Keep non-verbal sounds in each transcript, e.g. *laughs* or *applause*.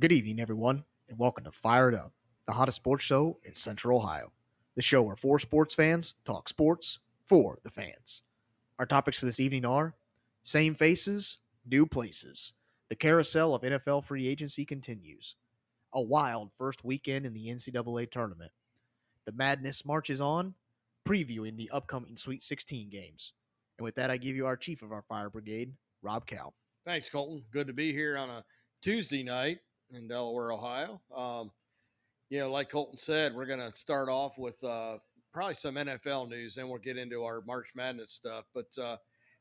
Good evening, everyone, and welcome to Fired Up, the hottest sports show in Central Ohio. The show where four sports fans talk sports for the fans. Our topics for this evening are same faces, new places. The carousel of NFL free agency continues. A wild first weekend in the NCAA tournament. The madness marches on, previewing the upcoming Sweet 16 games. And with that, I give you our chief of our fire brigade, Rob Cal. Thanks, Colton. Good to be here on a Tuesday night in Delaware, Ohio. Um, you know, like Colton said, we're going to start off with uh, probably some NFL news, then we'll get into our March Madness stuff. But uh,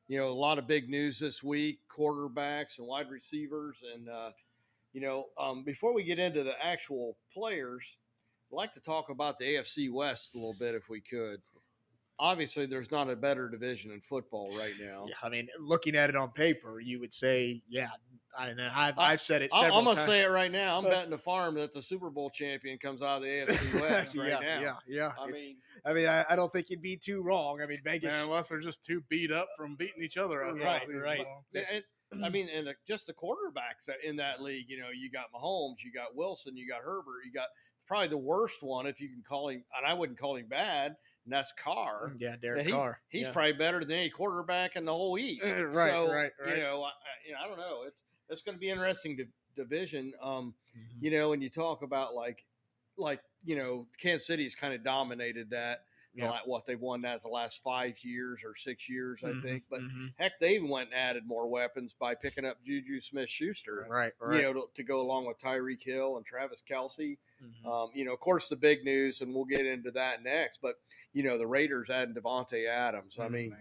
you know, a lot of big news this week: quarterbacks and wide receivers, and uh, you know, um, before we get into the actual players, I'd like to talk about the AFC West a little bit, if we could. Obviously, there's not a better division in football right now. Yeah, I mean, looking at it on paper, you would say, yeah. I, and I've, I- I've said it I- several I'm gonna times. say it right now. I'm Uh, betting the farm that the Super Bowl champion comes out of the AFC *laughs* West right yeah, now. yeah, yeah. I It- mean, I mean, I, I don't think you'd be too wrong. I mean, Vegas. Man, unless they're just too beat up from beating each other out. Right, there. right. and, I *clears throat* mean, and the, just the quarterbacks in that league. You know, you got Mahomes, you got Wilson, you got Herbert, you got probably the worst one if you can call him, and I wouldn't call him bad, and that's Carr. yeah, And Derek he's, Carr. he's yeah. probably better than any quarterback in the whole East. Uh, *laughs* right, so, right, right. You know, I, I- you know, I don't know. It's it's going to be interesting di- division. Um, Mhm. you know, when you talk about like, like you know, Kansas City's kind of dominated that. Yeah. la- what they've won that the last five years or six years, I Mhm, think. But mhm. heck, they went and added more weapons by picking up Juju Smith Schuster. right, right. You know, to, to go along with Tyreek Hill and Travis Kelce. Mhm. Um, you know, of course, the big news, and we'll get into that next. But you know, the Raiders adding Davante Adams. I Mhm. mean,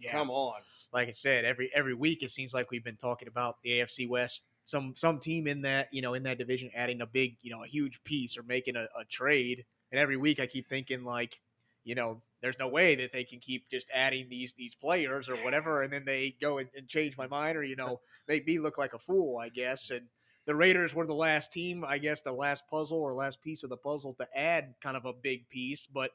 Yeah. come on. like I said, every every week it seems like we've been talking about the AFC West. Some some team in that you know in that division adding a big you know a huge piece or making a, a trade, and every week I keep thinking like, you know, there's no way that they can keep just adding these these players or whatever, and then they go and, and change my mind or you know make me look like a fool, I guess. And the Raiders were the last team, I guess, the last puzzle or last piece of the puzzle to add kind of a big piece, but.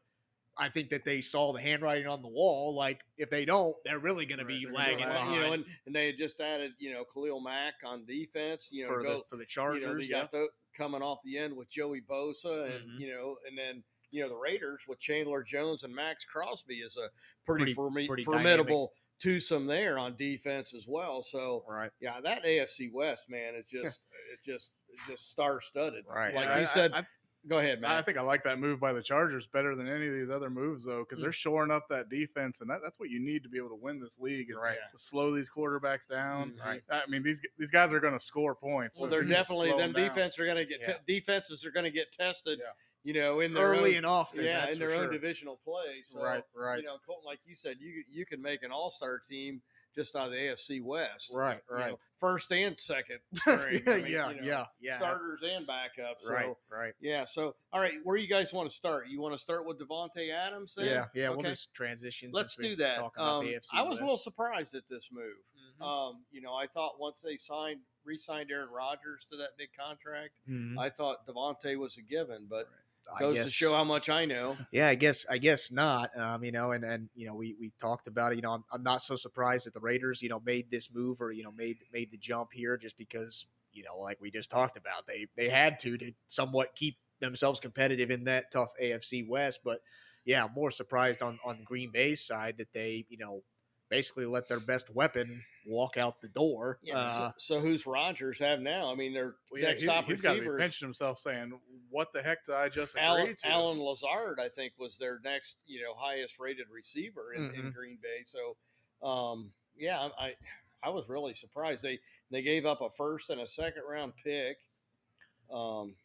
I think that they saw the handwriting on the wall. Like, if they don't, they're really going to be lagging gonna behind you know, and, and they had just added, you know, Khalil Mack on defense. You know, for go, the for the you Chargers. know, they yeah. got the, coming off the end with Joey Bosa, and Mhm. you know, and then you know the Raiders with Chandler Jones and Maxx Crosby is a pretty, Pretty- formi- pretty formidable twosome there on defense as well. So right. yeah, that AFC West man is just it's just it's just star studded. Right. Like Yeah, you I- said, I, go ahead, man. I think I like that move by the Chargers better than any of these other moves, though, because they're shoring up that defense, and that, that's what you need to be able to win this league is Right. to slow these quarterbacks down. Mhm. Right. I mean, these these guys are going to score points. well, so they're you need to definitely slow them them down. defense are going to get Yeah. te- defenses are going to get tested. Yeah. You know, in their Early own, and often. yeah, in their for own sure. divisional play. So right. Right. you know, Colton, like you said, you you can make an all star team just out of the AFC West. right. You Right. know, first and second *laughs* string. yeah. I mean, yeah. you know, yeah. Yeah. Starters and backups. So, Right. Right. Yeah. So, all right, where you guys want to start? You want to start with Davante Adams? Then? Yeah. Yeah. We'll just transition. Let's do that. About Um, the AFC I was a little surprised at this move. Mhm. Um, you know, I thought once they signed, re-signed Aaron Rodgers to that big contract, Mhm. I thought Davante was a given, but I goes to guess- show how much I know. Yeah, I guess I guess not. Um, you know, and and you know, we we talked about it. You know, I'm, I'm not so surprised that the Raiders, you know, made this move or you know made made the jump here just because you know, like we just talked about, they they had to to somewhat keep themselves competitive in that tough AFC West. But yeah, I'm more surprised on on Green Bay's side that they you know basically let their best weapon walk out the door. Yeah. Uh, so, so who's Rodgers have now? I mean, their Well, yeah, next he, top has got to be receiver is pinching himself, saying, "What the heck did I just agree Allen, to?" Allen Lazard, I think, was their next, you know, highest rated receiver in, in Mhm. Green Bay. So, um, yeah, I, I was really surprised. They they gave up a first and a second round pick. Um,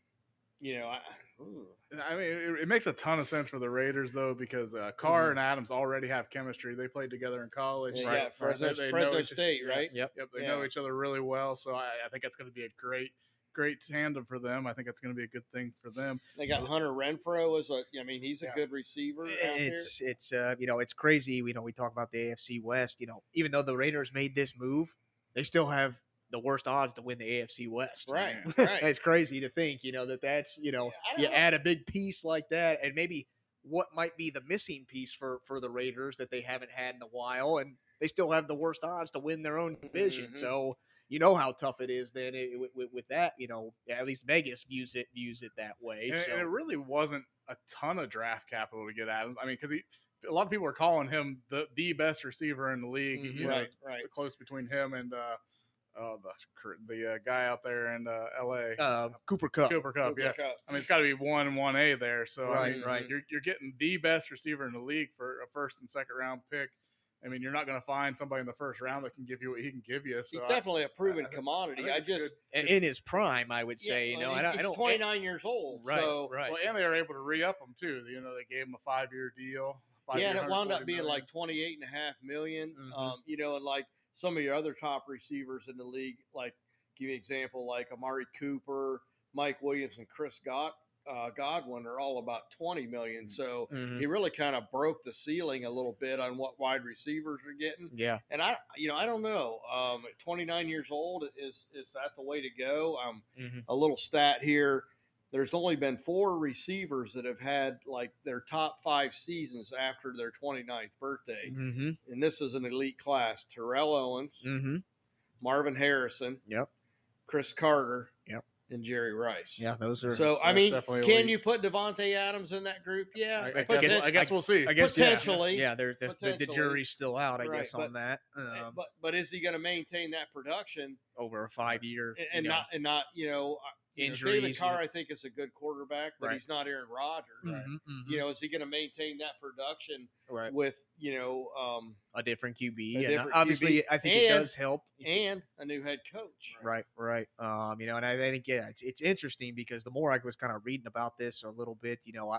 you know, I, ooh. I mean, it, it makes a ton of sense for the Raiders though, because uh, Carr and Adams already have chemistry. They played together in college. Mm-hmm. yeah, Right. yeah, Fresno, They- they know Fresno each- State, yeah. right? yep. Yep, they Yeah. know each other really well, so I, I think that's going to be a great, great tandem for them. I think that's going to be a good thing for them. They got Hunter Renfrow as a, I mean, he's a Yeah. good receiver out there. it's it's uh you know it's crazy you know we talk about the AFC West you know even though the Raiders made this move they still have the worst odds to win the AFC West Right, Yeah. right. *laughs* it's crazy to think you know that that's you know Yeah, you know. add a big piece like that and maybe what might be the missing piece for for the Raiders that they haven't had in a while and they still have the worst odds to win their own division Mhm. so you know how tough it is. Then it, with, with, with that, you know, at least Vegas views it views it that way. And, so. and it really wasn't a ton of draft capital to get Adams. I mean, because he. A lot of people are calling him the the best receiver in the league. Mhm. You know, Right, right. Close between him and uh, uh the the uh, guy out there in uh, L.A. uh, Cooper Kupp. Cooper Kupp. Cooper Yeah, Kupp. I mean, it's got to be one and one A there. So I Right, mean, right. You're you're getting the best receiver in the league for a first and second round pick. I mean, you're not going to find somebody in the first round that can give you what he can give you. He's So I- definitely a proven I think- commodity. think I, just good- And in his prime, I would yeah, say, you know, he- I don't, he's I don't 29 years old. Right, so right. Well, and they were able to re up him too. You know, they gave him a five year deal. five yeah, year, and it wound up being million. like 28 and a half million. Mhm. Um, you know, and like some of your other top receivers in the league, like give you an example, like Amari Cooper, Mike Williams, and Chris God, uh, Godwin are all about 20 million. So Mhm. he really kind of broke the ceiling a little bit on what wide receivers are getting. Yeah. And I, you know, I don't know. Um, 29 years old, is is that the way to go? Um, Mhm. a little stat here. There's only been four receivers that have had like their top five seasons after their 29th birthday, Mm-hmm. and this is an elite class: Terrell Owens, Mm-hmm. Marvin Harrison, Yep. Cris Carter, Yep. and Jerry Rice. Yeah, those are. So I mean, can elite. you put Davante Adams in that group? Yeah, I, I But guess, guess- I guess we'll see. I guess potentially. Yeah, there the, the, the jury's still out, I Right, guess, but- on that. Uh, Um, but but is he going to maintain that production over a five year and, and not and not you know uh, you know, Injuries, David you Carr, know. I think, is a good quarterback, but Right. he's not Aaron Rodgers. Mm-hmm, You know, is he going to maintain that production right. with you know um, a different QB. A and different obviously, QB. I think it does help. and a new head coach? Right, right. Um, you know, and I think yeah, it's it's interesting because the more I was kind of reading about this a little bit, you know, I,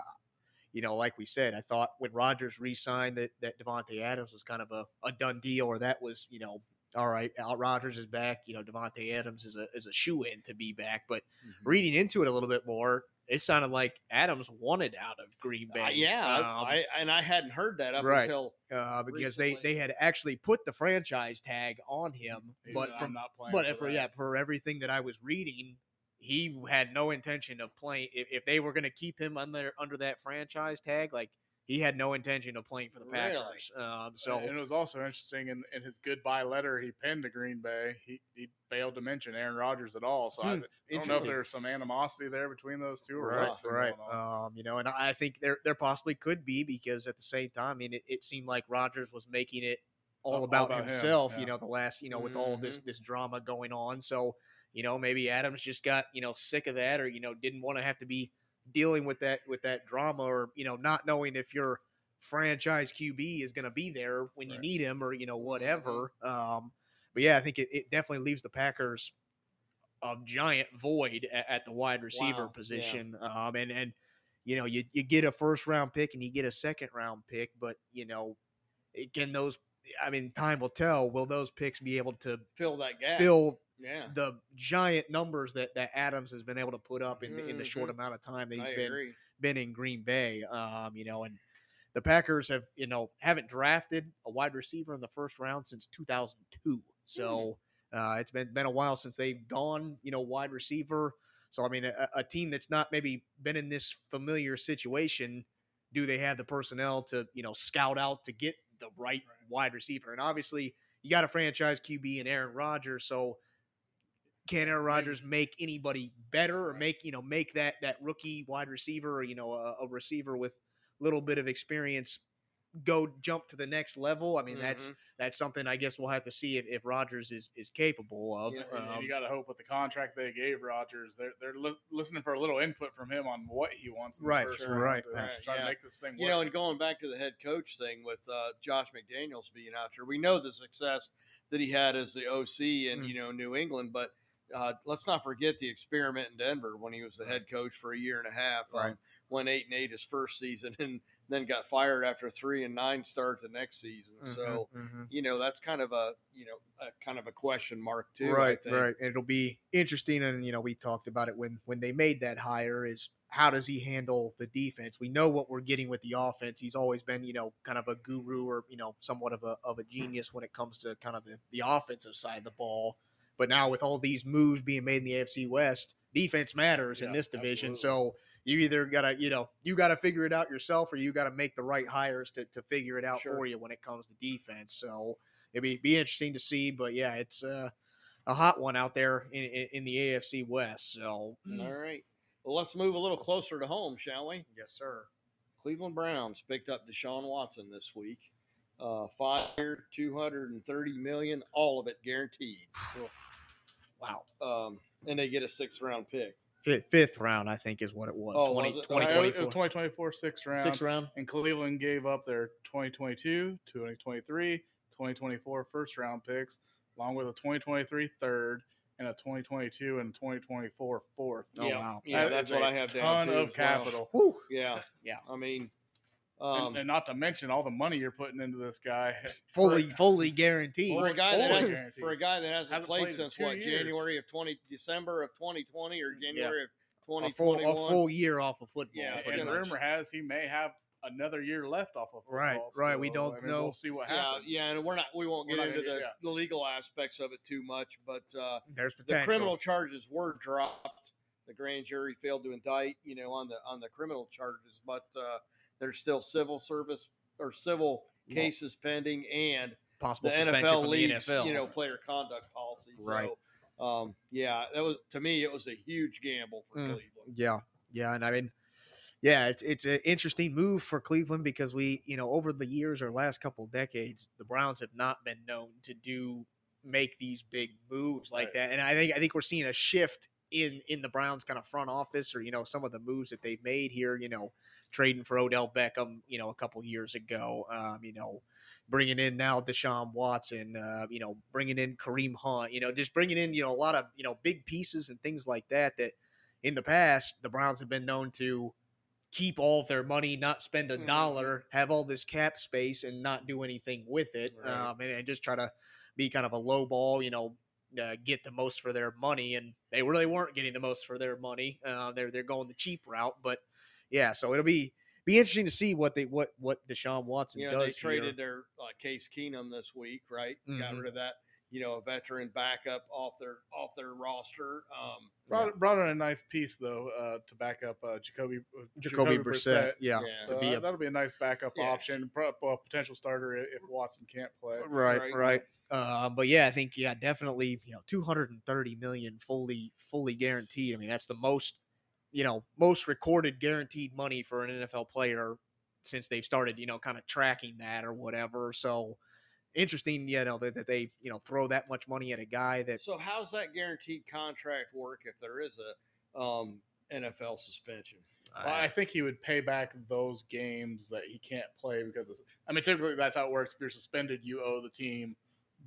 you know, like we said, I thought when Rodgers re-signed that that Davante Adams was kind of a, a done deal, or that was you know, all right, Al Rogers is back. You know, Davante Adams is a is a shoe in to be back. But Mm-hmm. reading into it a little bit more, it sounded like Adams wanted out of Green Bay. Uh, yeah, Um, I, and I hadn't heard that up right. until uh, because they, recently. they had actually put the franchise tag on him, He but from not playing but for for yeah for everything that I was reading, he had no intention of playing. If, if they were going to keep him under under that franchise tag, like he had no intention of playing for the Really? Packers. Um, so and it was also interesting in, in his goodbye letter he penned to Green Bay. He he failed to mention Aaron Rodgers at all. So I, I don't know if there's some animosity there between those two. Or right, right. Um, you know, and I think there there possibly could be because at the same time, I mean, it, it seemed like Rodgers was making it all, All about, about him, himself. yeah. You know, the last you know with all of this Mhm. this drama going on. So you know, maybe Adams just got you know sick of that, or you know, didn't want to have to be dealing with that with that drama, or you know, not knowing if your franchise QB is going to be there when you need him, or you know, whatever. Um, but yeah, I think it, it definitely leaves the Packers a giant void at, at the wide receiver Wow, yeah. position. Um, and and you know, you you get a first round pick and you get a second round pick, but you know, can those? I mean, time will tell. Will those picks be able to fill that gap. fill yeah, the giant numbers that that Adams has been able to put up in the, in the short Mhm. amount of time that he's I been agree. been in Green Bay. Um, you know, and the Packers have, you know, haven't drafted a wide receiver in the first round since 2002. So uh, it's been been a while since they've gone, you know, wide receiver. So I mean, a, a team that's not maybe been in this familiar situation, do they have the personnel to, you know, scout out to get the right wide receiver? And obviously, you got a franchise QB and Aaron Rodgers, so can Aaron Rodgers make anybody better or make you know make that that rookie wide receiver or you know a, a receiver with a little bit of experience go jump to the next level? I mean that's Mhm. that's something I guess we'll have to see if, if Rodgers is is capable of. Yeah, And, and Um, you got to hope with the contract they gave Rodgers, they're they're lis- listening for a little input from him on what he wants. In Right, first sure, round right, to right, Try yeah. to make this thing. You know, and going back to the head coach thing with uh, Josh McDaniels being out there, we know the success that he had as the OC in Mm. you know New England, but uh, let's not forget the experiment in Denver when he was the head coach for a year and a half. Right. Um, went eight and eight his first season, *laughs* and then got fired after three and nine start the next season. So mhm, mhm. you know that's kind of a you know a kind of a question mark too. Right, right. And it'll be interesting, and you know, we talked about it when when they made that hire. Is how does he handle the defense? We know what we're getting with the offense. He's always been, you know, kind of a guru or you know, somewhat of a of a genius when it comes to kind of the the offensive side of the ball. But now with all these moves being made in the AFC West, defense matters in this division. absolutely. So you either gotta, you know, you gotta figure it out yourself, or you gotta make the right hires to to figure it out Sure. for you when it comes to defense. So it'd be be interesting to see. But yeah, it's uh a hot one out there in, in, in the AFC West. So All right. Well, let's move a little closer to home, shall we? yes, sir. Cleveland Browns picked up Deshaun Watson this week. Uh, five two hundred and thirty million, all of it guaranteed. *sighs* Wow. Um, and they get a sixth round pick. Fifth, fifth round, I think, is what it was. Oh, 20, was it? Uh, it was 2024. 2024 sixth round. Sixth round. and Cleveland gave up their 2022, 2023, 2024 first round picks, along with a 2023 third and a 2022 and 2024 fourth. Oh, yeah, wow. yeah, That that's what I have down ton of as well. capital. Yeah, Yeah. I mean, And, um, and not to mention all the money you're putting into this guy. Fully, fully guaranteed. for a guy that hasn't, for a guy that hasn't, Hasn't played, played since what years. January of twenty December of twenty twenty or January of a full, a full year off of football. Yeah, and much. rumor has he may have another year left off of football. Right, right, we don't I mean, know. We'll see what Yeah, happens. yeah, and we're not we won't get into the, get- the legal aspects of it too much, but uh, There's the criminal charges were dropped. The grand jury failed to indict, you know, on the on the criminal charges, but uh, there's still civil service or civil Well, cases pending, and possible the suspension NFL leagues, the NFL. you know, player conduct policy. Right. So, um, yeah, that was to me, it was a huge gamble for Mm. Cleveland. Yeah, yeah, and I mean, yeah, it's it's an interesting move for Cleveland because we, you know, over the years or last couple of decades, the Browns have not been known to do make these big moves like Right. that, and I think I think we're seeing a shift in in the Browns kind of front office or you know some of the moves that they've made here, you know, trading for Odell Beckham, you know, a couple years ago, um, you know. Bringing in now Deshaun Watson, uh, you know, bringing in Kareem Hunt, you know, just bringing in you know a lot of you know big pieces and things like that that in the past, the Browns have been known to keep all of their money, not spend a Mhm. dollar, have all this cap space, and not do anything with it, Right. um, and, and just try to be kind of a low ball, you know, uh, get the most for their money. And they really weren't getting the most for their money. Uh, they're they're going the cheap route, but yeah, so it'll be be interesting to see what they what what Deshaun Watson You know, does. they traded here. their uh, Case Keenum this week, right? Got Mhm. rid of that, you know, a veteran backup off their off their roster. Um, Brought, brought in a nice piece though uh, to back up uh, Jacoby uh, Jacoby Brissett. Yeah, Yeah. So to be uh, a that'll be a nice backup Yeah. option, a potential starter if Watson can't play. right, Right. right. Uh, but yeah, I think yeah, definitely. You know, two hundred and thirty million fully fully guaranteed. I mean, that's the most you know most recorded guaranteed money for an NFL player since they've started. You know, kind of tracking that or whatever. So interesting. You know that, that they you know throw that much money at a guy that So how's that guaranteed contract work if there is a um, NFL suspension? Well, I think he would pay back those games that he can't play because of, I mean, typically that's how it works. If you're suspended, you owe the team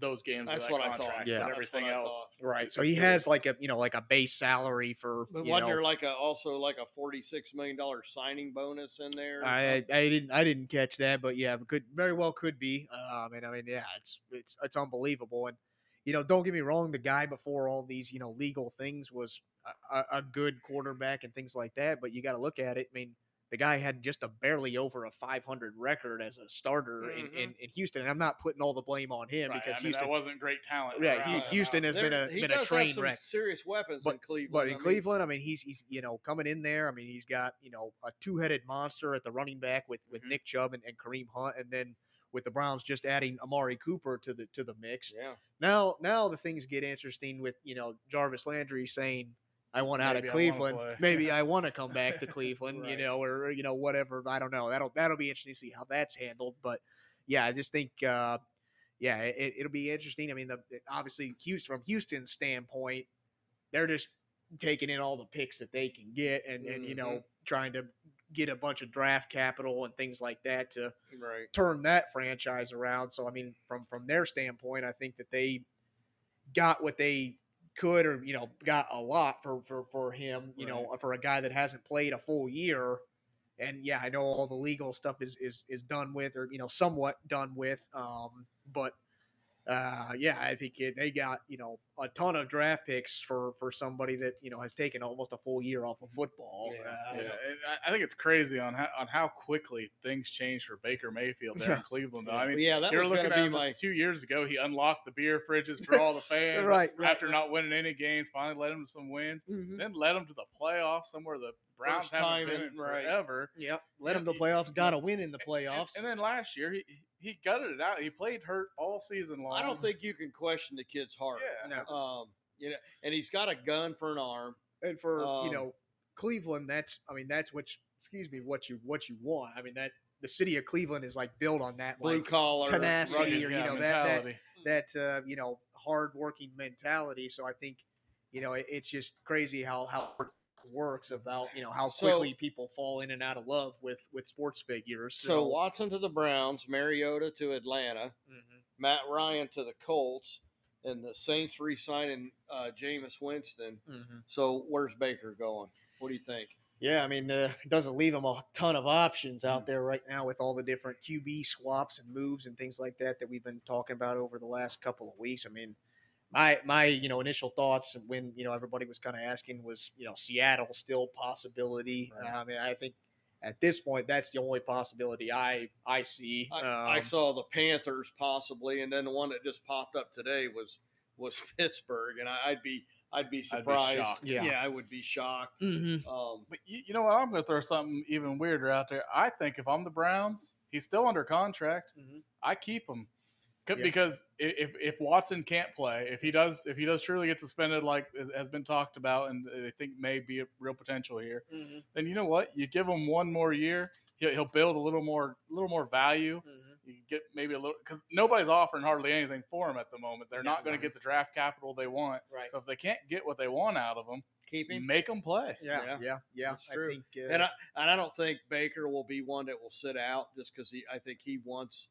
those games. That's that what I thought. contract, Yeah. everything else. thought. right. So he has like a you know like a base salary for But you wasn't know, there like a also like a forty six million dollar signing bonus in there? I? I didn't I didn't catch that, but yeah, could very well could be. Um, and I mean, yeah, it's it's it's unbelievable. And you know, don't get me wrong, the guy before all these you know legal things was a, a- a good quarterback and things like that. But you got to look at it. I mean, the guy had just a barely over a 500 record as a starter in, Mhm. in, in Houston. And I'm not putting all the blame on him Right, because I mean, Houston, that wasn't great talent. Yeah, around he- him. Houston has been a he been a train have some wreck. Serious weapons in Cleveland. But I in mean, Cleveland, I mean, he's he's you know coming in there. I mean, he's got you know a two headed monster at the running back with with Mhm. Nick Chubb and, and Kareem Hunt, and then with the Browns just adding Amari Cooper to the to the mix. yeah, Now now the things get interesting with you know Jarvis Landry saying. I want out of Maybe I wanna Cleveland. play." Maybe I *laughs* want to come back to Cleveland, you know, or you know whatever. I don't know. That'll that'll be interesting to see how that's handled. But yeah, I just think uh, yeah, it, it'll be interesting. I mean, the, obviously Houston from Houston's standpoint, they're just taking in all the picks that they can get, and and you know trying to get a bunch of draft capital and things like that to right. turn that franchise around. So I mean, from from their standpoint, I think that they got what they could, or you know, got a lot for for for him. You know, for a guy that hasn't played a full year. And yeah, I know all the legal stuff is is is done with, or you know, somewhat done with. Um, but uh, yeah, I think it, they got you know a ton of draft picks for for somebody that you know has taken almost a full year off of football. Yeah, Uh, Yeah, I- I think it's crazy on how on how quickly things changed for Baker Mayfield there *laughs* in Cleveland. Though. I mean, yeah, that you're was looking at to be him just my two years ago. He unlocked the beer fridges for all the *laughs* fans. Right, right, After not winning any games, finally led them to some wins. mhm. Then led them to the playoffs, somewhere the Browns First haven't time been in- in right. forever. Yep. Let Yeah, him the you- playoffs. Got to you- win in the And- playoffs. And, then last year he he gutted it out. He played hurt all season long. I don't think you can question the kid's heart. Yeah. No. Um, you know, and he's got a gun for an arm. and for you Um, know Cleveland, that's I mean that's what you- excuse me what you what you want. I mean that the city of Cleveland is like built on that Blue like collar, tenacity rugged- or, you yeah, know, that- that- that uh, you know hard working mentality. So I think you know it, it's just crazy how how it works about you know how So- quickly people fall in and out of love with with sports figures. So Watson to the Browns, Mariota to Atlanta, Mhm. Matt Ryan to the Colts, and the Saints re-signing uh, Jameis Winston. Mhm. So where's Baker going? What do you think? Yeah, I mean, uh, it doesn't leave them a ton of options out there right now with all the different QB swaps and moves and things like that that we've been talking about over the last couple of weeks. I mean, my my you know initial thoughts when you know everybody was kind of asking was you know Seattle still possibility. Right. I mean, I think at this point that's the only possibility I I see. I, I Um, saw the Panthers possibly, and then the one that just popped up today was was *laughs* Pittsburgh, and I, I'd be I'd be surprised. shocked. Yeah. I would be shocked. mhm. Um, But you, you know what? I'm going to throw something even weirder out there. I think if I'm the Browns, he's still under contract. Mhm. I keep him C- Yeah. because if if Watson can't play, if he does if he does truly get suspended, like has been talked about, and I think may be a real potential here, Mhm. then you know what? You give him one more year, he'll, he'll build a little more a little more value. Mhm. You get maybe a little because nobody's offering hardly anything for him at the moment. They're Yeah, not going right. to get the draft capital they want. Right. So if they can't get what they want out of him, keep him. make them play. Yeah, Yeah. yeah, yeah. That's I true. think, uh, And I and I don't think Baker will be one that will sit out just because he. I think he wants,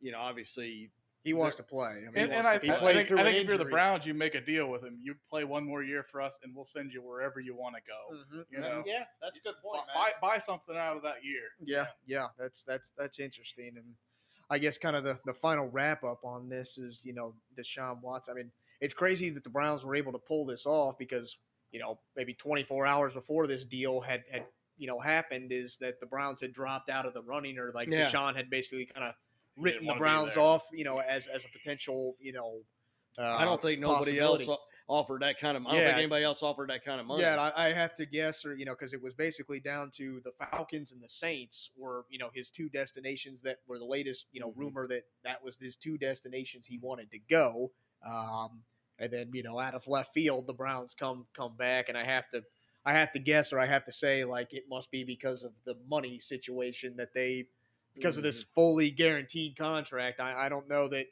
you know, obviously. He wants to play. I mean, And, he and wants I, to I play. think, through I an think if you're the. Browns, you make a deal with him. You play one more year for us, and we'll send you wherever you want to go. Mhm. You know, Yeah, that's a good point. buy, buy something out of that year. Yeah, yeah, that's that's that's interesting, and I guess kind of the the final wrap up on this is you know Deshaun Watson. I mean, it's crazy that the Browns were able to pull this off because you know maybe 24 hours before this deal had had you know happened is that the Browns had dropped out of the running or like Yeah. Deshaun had basically kind of He written the Browns off you know as as a potential you know. Uh, I don't think nobody else offered that kind of. I don't Yeah. think anybody else offered that kind of money. Yeah, I, I have to guess, or you know, because it was basically down to the Falcons and the Saints were, you know, his two destinations that were the latest, you know, Mhm. rumor that that was his two destinations he wanted to go. Um, and then you know, out of left field, the Browns come come back, and I have to, I have to guess, or I have to say, like it must be because of the money situation that they, because of this Mm-hmm. fully guaranteed contract. I, I don't know that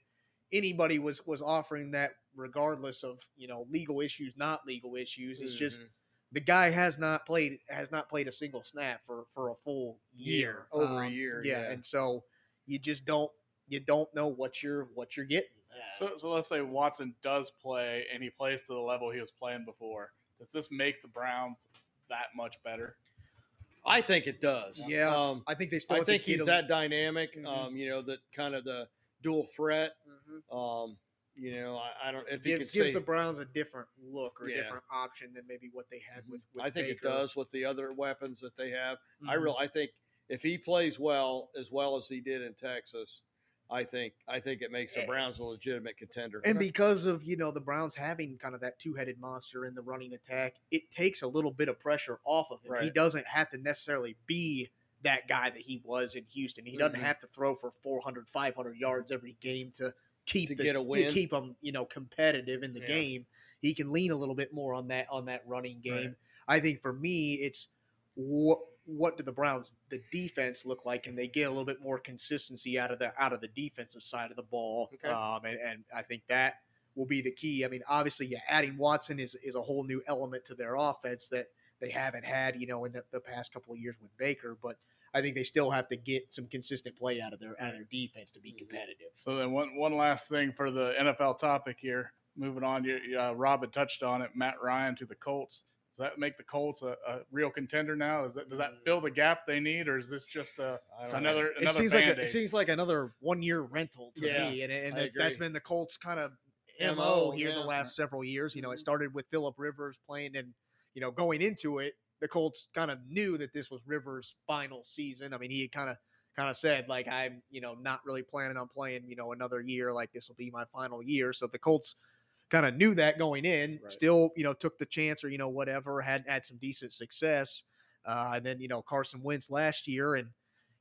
anybody was was offering that regardless of you know legal issues not legal issues it's just Mhm. the guy has not played has not played a single snap for for a full year Year, over a Um, year, yeah, yeah. and so you just don't you don't know what you're what you're getting So, so let's say Watson does play and he plays to the level he was playing before. Does this make the Browns that much better? I think it does. Yeah, Um, i think they still I think he's that dynamic. Mhm. Um, you know, that kind of the dual threat. Mhm. Um, you know, I, I don't if gives, gives say, the browns a different look or a different option than maybe what they had with, with I think Baker. it does with the other weapons that they have. I Mhm. real I think if he plays well as well as he did in Texas, I think I think it makes the Eh. Browns a legitimate contender. And because of you know the Browns having kind of that two-headed monster in the running attack, it takes a little bit of pressure off of him. He doesn't have to necessarily be that guy that he was in Houston. He doesn't Mhm. have to throw for 400, 500 yards every game to keep To the, get a win. keep him you know competitive in the Yeah. game. He can lean a little bit more on that on that running game. Right. I think for me, it's what what do the Browns the defense look like? Can they get a little bit more consistency out of the out of the defensive side of the ball? Okay. Um, and, and I think that will be the key. I mean, obviously, yeah, adding Watson is is a whole new element to their offense that they haven't had, you know, in the, the past couple of years with Baker. But I think they still have to get some consistent play out of their out of their defense to be Mhm. competitive. So then one one last thing for the NFL topic here. Moving on, you, uh, Rob had touched on it. Matt Ryan to the Colts. Does that make the Colts a, a real contender now? Is that does that fill the gap they need, or is this just a I don't know. another it another seems like a, it seems like another one year rental to Yeah, me, and, and I that's been the Colts kind of MO, mo here the last several years. You know, it Mhm. started with Philip Rivers playing, and you know, going into it, the Colts kind of knew that this was Rivers' final season. I mean, he kind of kind of said like, I'm you know not really planning on playing you know another year. Like this will be my final year. So the Colts kind of knew that going in. Right. Still, you know, took the chance or you know whatever had had some decent success. uh, and then you know Carson Wentz last year, and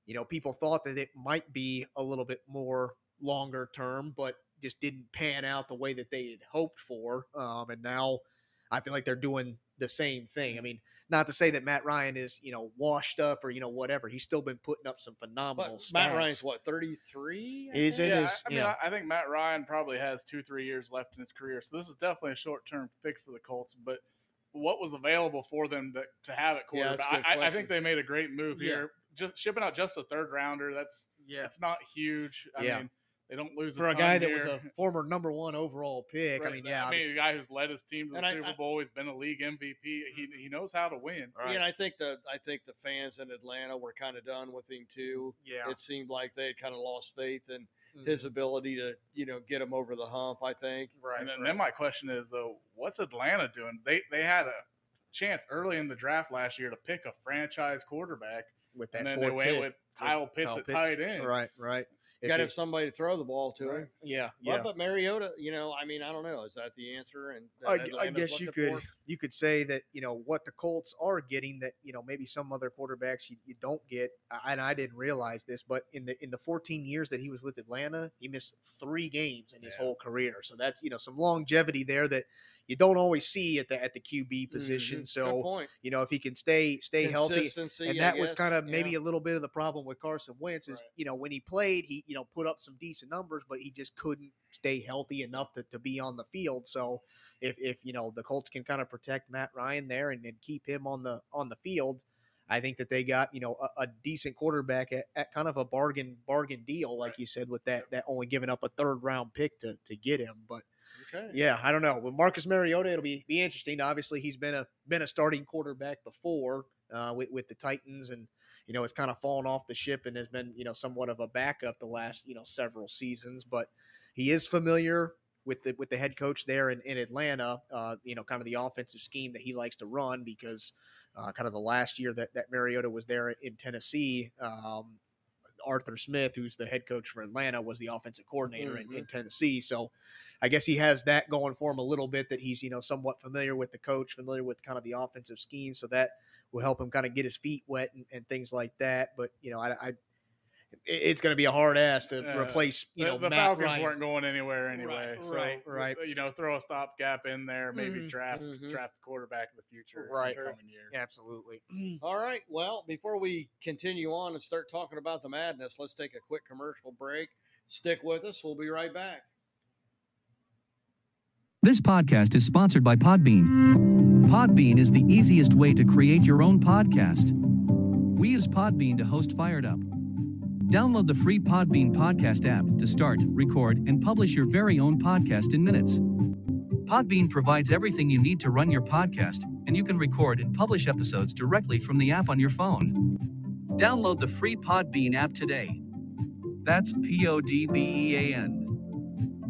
you know people thought that it might be a little bit more longer term, but just didn't pan out the way that they had hoped for. Um, and now I feel like they're doing the same thing. I mean, not to say that Matt Ryan is you know washed up or you know whatever. He's still been putting up some phenomenal But stats. Matt Ryan's what thirty three? Is it? Yeah, is- I mean, yeah. I, I think Matt Ryan probably has two, three years left in his career, so this is definitely a short-term fix for the Colts. But what was available for them to, to have at Yeah, quarterback? a good I, I think they made a great move Yeah. here. Just shipping out just a third rounder. That's Yeah. it's not huge. I Yeah. mean, they don't lose For a ton guy that was a *laughs* former number one overall pick, I mean, yeah, I mean, obviously- a guy who's led his team to the I- Super I- Bowl. He's been a league MVP. He he knows how to win. Right. Yeah, and I think the I think the fans in Atlanta were kind of done with him too. yeah, It seemed like they had kind of lost faith in Mhm. his ability to you know get him over the hump. I think. right. And then, right. then my question is though, what's Atlanta doing? They they had a chance early in the draft last year to pick a franchise quarterback, with that and then they went with Kyle Pitts Kyle at Pitts. tight end. Right, right. Got to have somebody to throw the ball to Right. him. yeah, yeah. but Mariota, you know, I mean, I don't know. Is that the answer? And I, I guess you could for? you could say that you know what the Colts are getting that you know maybe some other quarterbacks you, you don't get I- and I didn't realize this but in the in the 14 years that he was with Atlanta he missed three games in his whole career so that's you know some longevity there that you don't always see at the at the QB position Mhm. So you know if he can stay stay healthy and that was kind of yeah. maybe a little bit of the problem with Carson Wentz is Right. you know when he played he you know put up some decent numbers but he just couldn't stay healthy enough to, to be on the field so if if you know the Colts can kind of protect Matt Ryan there and, and keep him on the on the field I think that they got you know a, a decent quarterback at, at kind of a bargain bargain deal like Right. you said with that that only giving up a third round pick to to get him but Okay. yeah, I don't know. With Marcus Mariota, it'll be be interesting. Obviously, he's been a been a starting quarterback before uh, with with the Titans, and you know, it's kind of fallen off the ship and has been you know somewhat of a backup the last you know several seasons. But he is familiar with the with the head coach there in, in Atlanta. Uh, you know, kind of the offensive scheme that he likes to run because uh, kind of the last year that that Mariota was there in Tennessee. Um, Arthur Smith, who's the head coach for Atlanta, was the offensive coordinator in, in Tennessee. So I guess he has that going for him a little bit that he's, you know, somewhat familiar with the coach, familiar with kind of the offensive scheme. So that will help him kind of get his feet wet and, and things like that. But, you know, I, I it's going to be a hard ass to Yeah. replace, you the know, the Matt Falcons Ryan. weren't going anywhere anyway. Right, so right, right. You know, throw a stopgap in there, maybe Mhm, draft mhm. draft the quarterback in the future, in the Right. coming year. Absolutely. *clears throat* All right. Well, before we continue on and start talking about the madness, let's take a quick commercial break. Stick with us. We'll be right back. This podcast is sponsored by Podbean. Podbean is the easiest way to create your own podcast. We use Podbean to host Fired Up. Download the free Podbean podcast app to start, record, and publish your very own podcast in minutes. Podbean provides everything you need to run your podcast, and you can record and publish episodes directly from the app on your phone. Download the free Podbean app today. That's P O D B E A N.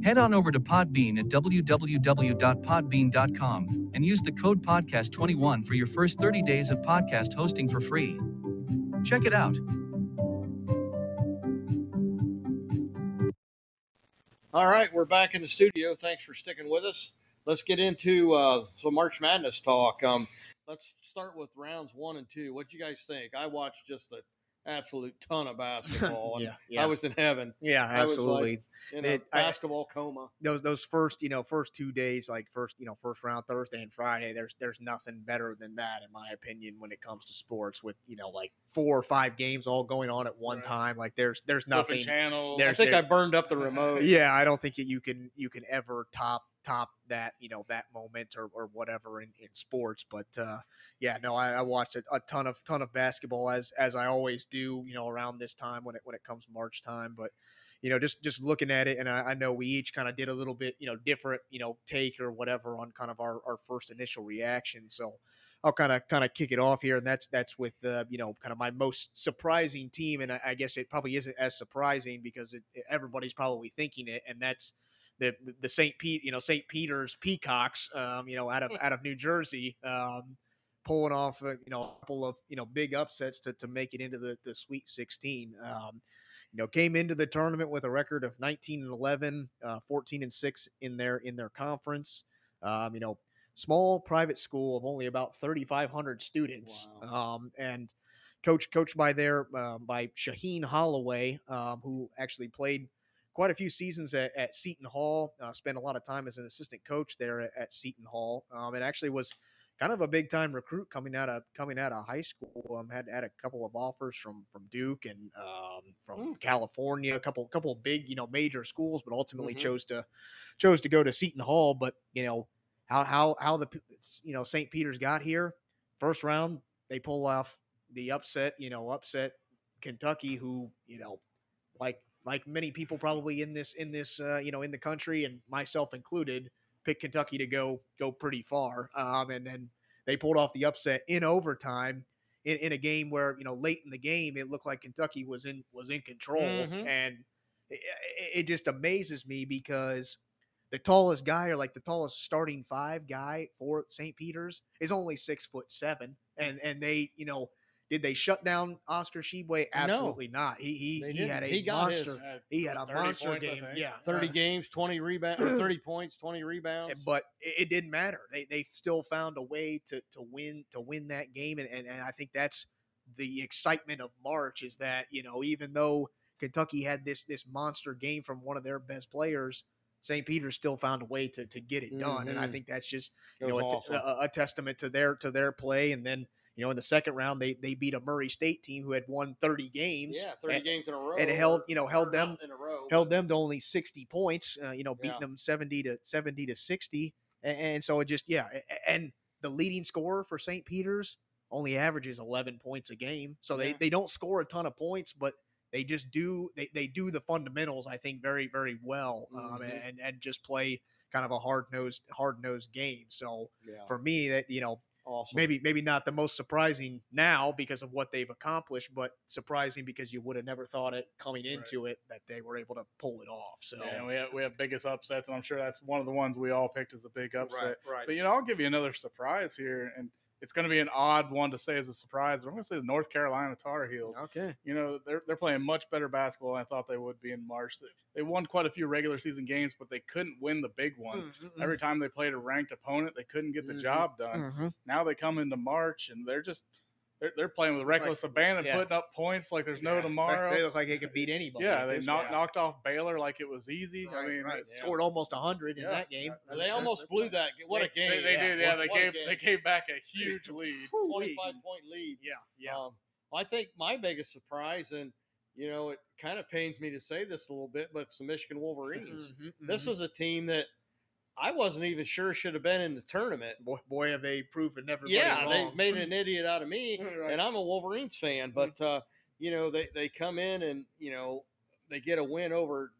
Head on over to Podbean at www.podbean.com and use the code podcast21 for your first 30 days of podcast hosting for free. Check it out. All right, we're back in the studio. Thanks for sticking with us. Let's get into uh, some March Madness talk. Um, let's start with rounds one and two. What do you guys think? I watched just an absolute ton of *laughs* basketball. and yeah. Yeah. I was in heaven yeah, I was like- absolutely. in a It- I- basketball coma. those those first you know first two days like first you know first round Thursday and Friday there's there's nothing better than that in my opinion when it comes to sports with you know like four or five games all going on at one Right. time like there's there's nothing channel. There's- I think I burned up the remote. yeah I don't think that you can you can ever top top that you know that moment or, or whatever in, in sports but uh yeah no I, I watched a, a ton of ton of basketball as as I always do you know around this time when it when it comes March time but you know, just just looking at it, and I, I know we each kind of did a little bit, you know, different, you know, take or whatever on kind of our, our first initial reaction. So I'll kind of kind of kick it off here, and that's that's with uh, you know, kind of my most surprising team, and I, I guess it probably isn't as surprising because it, everybody's probably thinking it, and that's the the St. Pete, you know, St. Peter's Peacocks, um, you know, out of out of New Jersey. Um, pulling off, uh, you know, a couple of you know big upsets to, to make it into the, the Sweet 16. Um, you know, came into the tournament with a record of 19 and 11, uh, 14 and 6 in their in their conference. Um, you know, small private school of only about 3,500 students, um, and coach coached by their um, by Shaheen Holloway, um, who actually played quite a few seasons at, at Seton Hall. Uh, spent a lot of time as an assistant coach there at, at Seton Hall, um, and actually was kind of a big time recruit coming out of coming out of high school. Um, had had a couple of offers from from Duke and um, from Mm. California, a couple couple of big you know major schools, but ultimately Mhm. chose to chose to go to Seton Hall. But you know how how how the you know St. Peter's got here first round they pull off the upset you know upset Kentucky who you know like like many people probably in this in this uh, you know in the country and myself included picked Kentucky to go go pretty far um, and then they pulled off the upset in overtime in, in a game where you know late in the game it looked like Kentucky was in was in control Mhm. and it, it- it just amazes me because the tallest guy or like the tallest starting five guy for St. Peter's is only six foot seven and and they you know did they shut down Oscar Tshiebwe? Absolutely not. He he, he had a. He got his- monster. He had a monster points, game. Yeah, 30 uh, games, 20 rebounds, 30 *clears throat* points, 20 rebounds. but it, it didn't matter. They they still found a way to to win to win that game, and, and and I think that's the excitement of March is that you know even though Kentucky had this this monster game from one of their best players, St. Peter's still found a way to to get it done, and I Mhm. think that's just you know a, awesome. a, a testament to their to their play, and then. You know, in the second round, they they beat a Murray State team who had won 30 games. yeah, 30 and- games in a row. and held- you know, held them- in a row. held them to only 60 points, uh, you know, beating Yeah. them 70 to 70 to 60. And, and so it just, yeah. And the leading scorer for St. Peter's only averages 11 points a game. So they, Yeah. they don't score a ton of points, but they just do, they, they do the fundamentals, I think, very, very well um, Mhm. and, and just play kind of a hard nosed, hard nosed game. So yeah, for me, that, you know, awesome. maybe maybe not the most surprising now because of what they've accomplished, but surprising because you would have never thought it coming Right. into it that they were able to pull it off. So Yeah, we have we have biggest upsets, and I'm sure that's one of the ones we all picked as a big upset. right. But you know, I'll give you another surprise here, and it's going to be an odd one to say as a surprise. But I'm going to say the North Carolina Tar Heels. Okay. You know, they're they're playing much better basketball than I thought they would be in March. They, they won quite a few regular season games, but they couldn't win the big ones. Mm-hmm. Every time they played a ranked opponent, they couldn't get the Mhm. job done. Now they come into March and they're just they're, they're playing with Look like- reckless abandon, yeah. putting up points like there's no tomorrow. They look like they could beat anybody. yeah, they this knock, point. knocked off Baylor like it was easy. I mean, right. it's- yeah. scored almost hundred in Yeah. that game. Well, they almost blew that. What a game! They, they did, yeah. What- they what gave they gave back a huge lead. Whew-wee. 25 point lead. Yeah, yeah. Um, I think my biggest surprise, and you know, it kind of pains me to say this a little bit, but it's the Michigan Wolverines. Mhm, This mhm. was a team that I wasn't even sure should have been in the tournament. boy, boy, have they proven never. yeah, they made *laughs* an idiot out of me, Right. and I'm a Wolverines fan. But uh, you know, they they come in and you know they get a win over.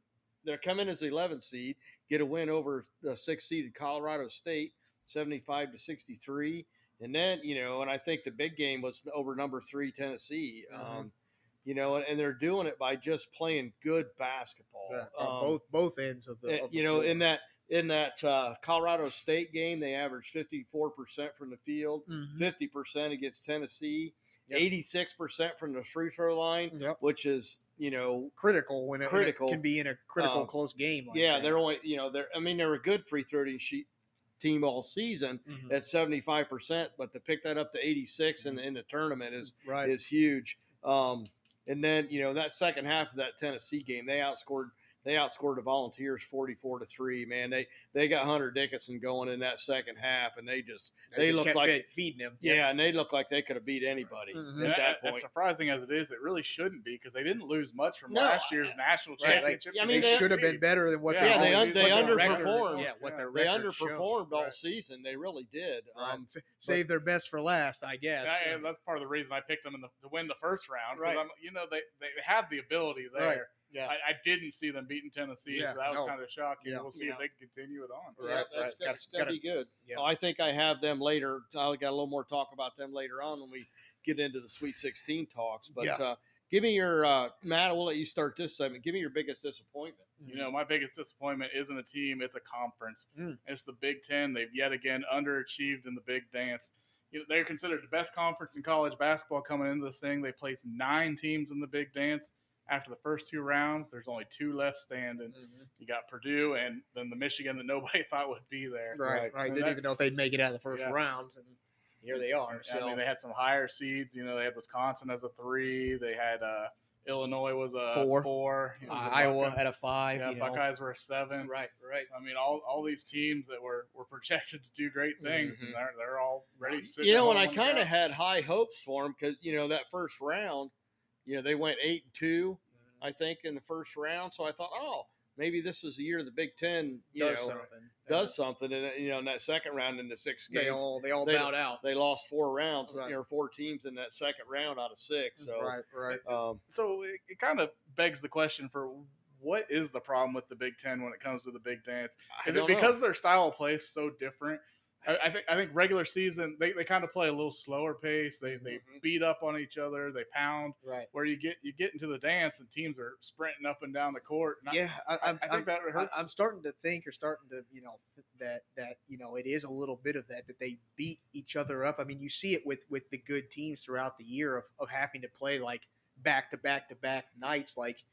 They're coming as the 11th seed, get a win over the sixth seeded Colorado State, 75 to 63, and then you know, and I think the big game was over number three Tennessee. Mhm. Um, you know, and, and they're doing it by just playing good basketball. Yeah, on Um, both both ends of the. uh, of the you know, floor. in that in that uh, Colorado State game, they averaged 54% from the field, Mhm. 50% against Tennessee, Yep. 86% from the free throw line, Yep. which is you know, critical when it, when it can be in a critical Um, close game. Like yeah, that. they're only you know they're I mean they're a good free throw sheet team all season Mhm. at 75%, but to pick that up to 86 in, in the tournament is right. is huge. Um, and then you know that second half of that Tennessee game, they outscored they outscored the Volunteers forty four to three. Man, they they got Hunter Dickinson going in that second half, and they just they just look kept like- fed- feeding him. yeah, and they look like they could have beat anybody Mhm. At that- that as point. surprising as it is, it really shouldn't be because they didn't lose much from No, last year's national Right, like, championship. I they, mean, they- should have been better than what Yeah, they they un- they what their record- underperformed. Yeah, what their They record showed. underperformed all Right. season. They really did. Right. Um, S- Save their best for last, I guess. Yeah, and that's part of the reason I picked them in the, to win the first round. Right. Because I'm, you know, they, they have the ability there. Right. yeah, I, I didn't see them beating Tennessee, Yeah, so that was no. kind of shocking. Yeah. We'll see Yeah. if they can continue it on. Right, yeah, right. that's Gotta- gonna be good. yeah. I think I have them later. I got a little more talk about them later on when we get into the Sweet 16 talks. But Yeah. uh, give me your uh, Matt. We'll let you start this segment. Give me your biggest disappointment. You know, my biggest disappointment isn't a team; it's a conference. Mm. It's the Big Ten. They've yet again underachieved in the Big Dance. You know, they're considered the best conference in college basketball coming into this thing. They placed nine teams in the Big Dance. After the first two rounds, there's only two left standing. You got Purdue and then the Michigan that *laughs* nobody thought would be there. Right, Right. right. Didn't even know if they'd make it out of the first Yeah. round, and here they are. So I mean, they had some higher seeds. You know, they had Wisconsin as a three. They had uh, Illinois was a Four. four. You know, uh, Iowa at a five. yeah, you know. Buckeyes were a seven. Right, right. I mean, all, all these teams that were, were *laughs* projected to do great things, Mhm. and they're, they're all ready to sit you know, and I kind of had high hopes for them because you know that first round, you know they went eight and two, Mm-hmm. I think, in the first round. So I thought, oh, maybe this is the year the Big Ten, you Does know, something. does something. And you know, in that second round in the six They all they all They- bowed out. they lost four rounds, Right. you know, four teams in that second round out of six. So, right, right. um, so it, it kind of begs the question for what is the problem with the Big Ten when it comes to the Big Dance? Is it don't know. because their style of play is so different? I, I think I think regular season they, they kind of play a little slower pace. They they Mhm. beat up on each other. They pound. Right. Where you get you get into the dance and teams are sprinting up and down the court. And Yeah, I, I, I'm, I I'm, think that hurts. I- I'm starting to think or starting to, you know, that that you know it is a little bit of that that they beat each other up. I mean, you see it with with the good teams throughout the year of, of having to play like back to back to back nights. Like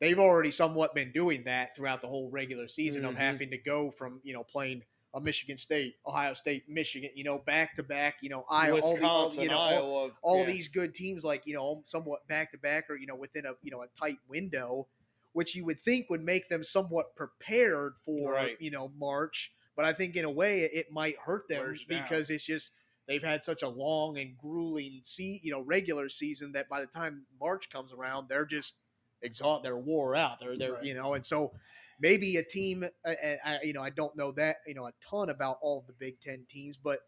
they've already somewhat been doing that throughout the whole regular season of Mhm. having to go from you know playing a Michigan State, Ohio State, Michigan, you know, back to back, you know, Iowa, all the, all, you know, all, Iowa, all yeah. these good teams like you know somewhat back to back or you know within a you know a tight window which you would think would make them somewhat prepared for Right. you know march but i think in a way it might hurt them down. because it's just they've had such a long and grueling see you know regular season that by the time march comes around they're just exhausted they're wore out they're they're Right. you know and so maybe a team and I, you know i don't know that you know a ton about all the big ten teams but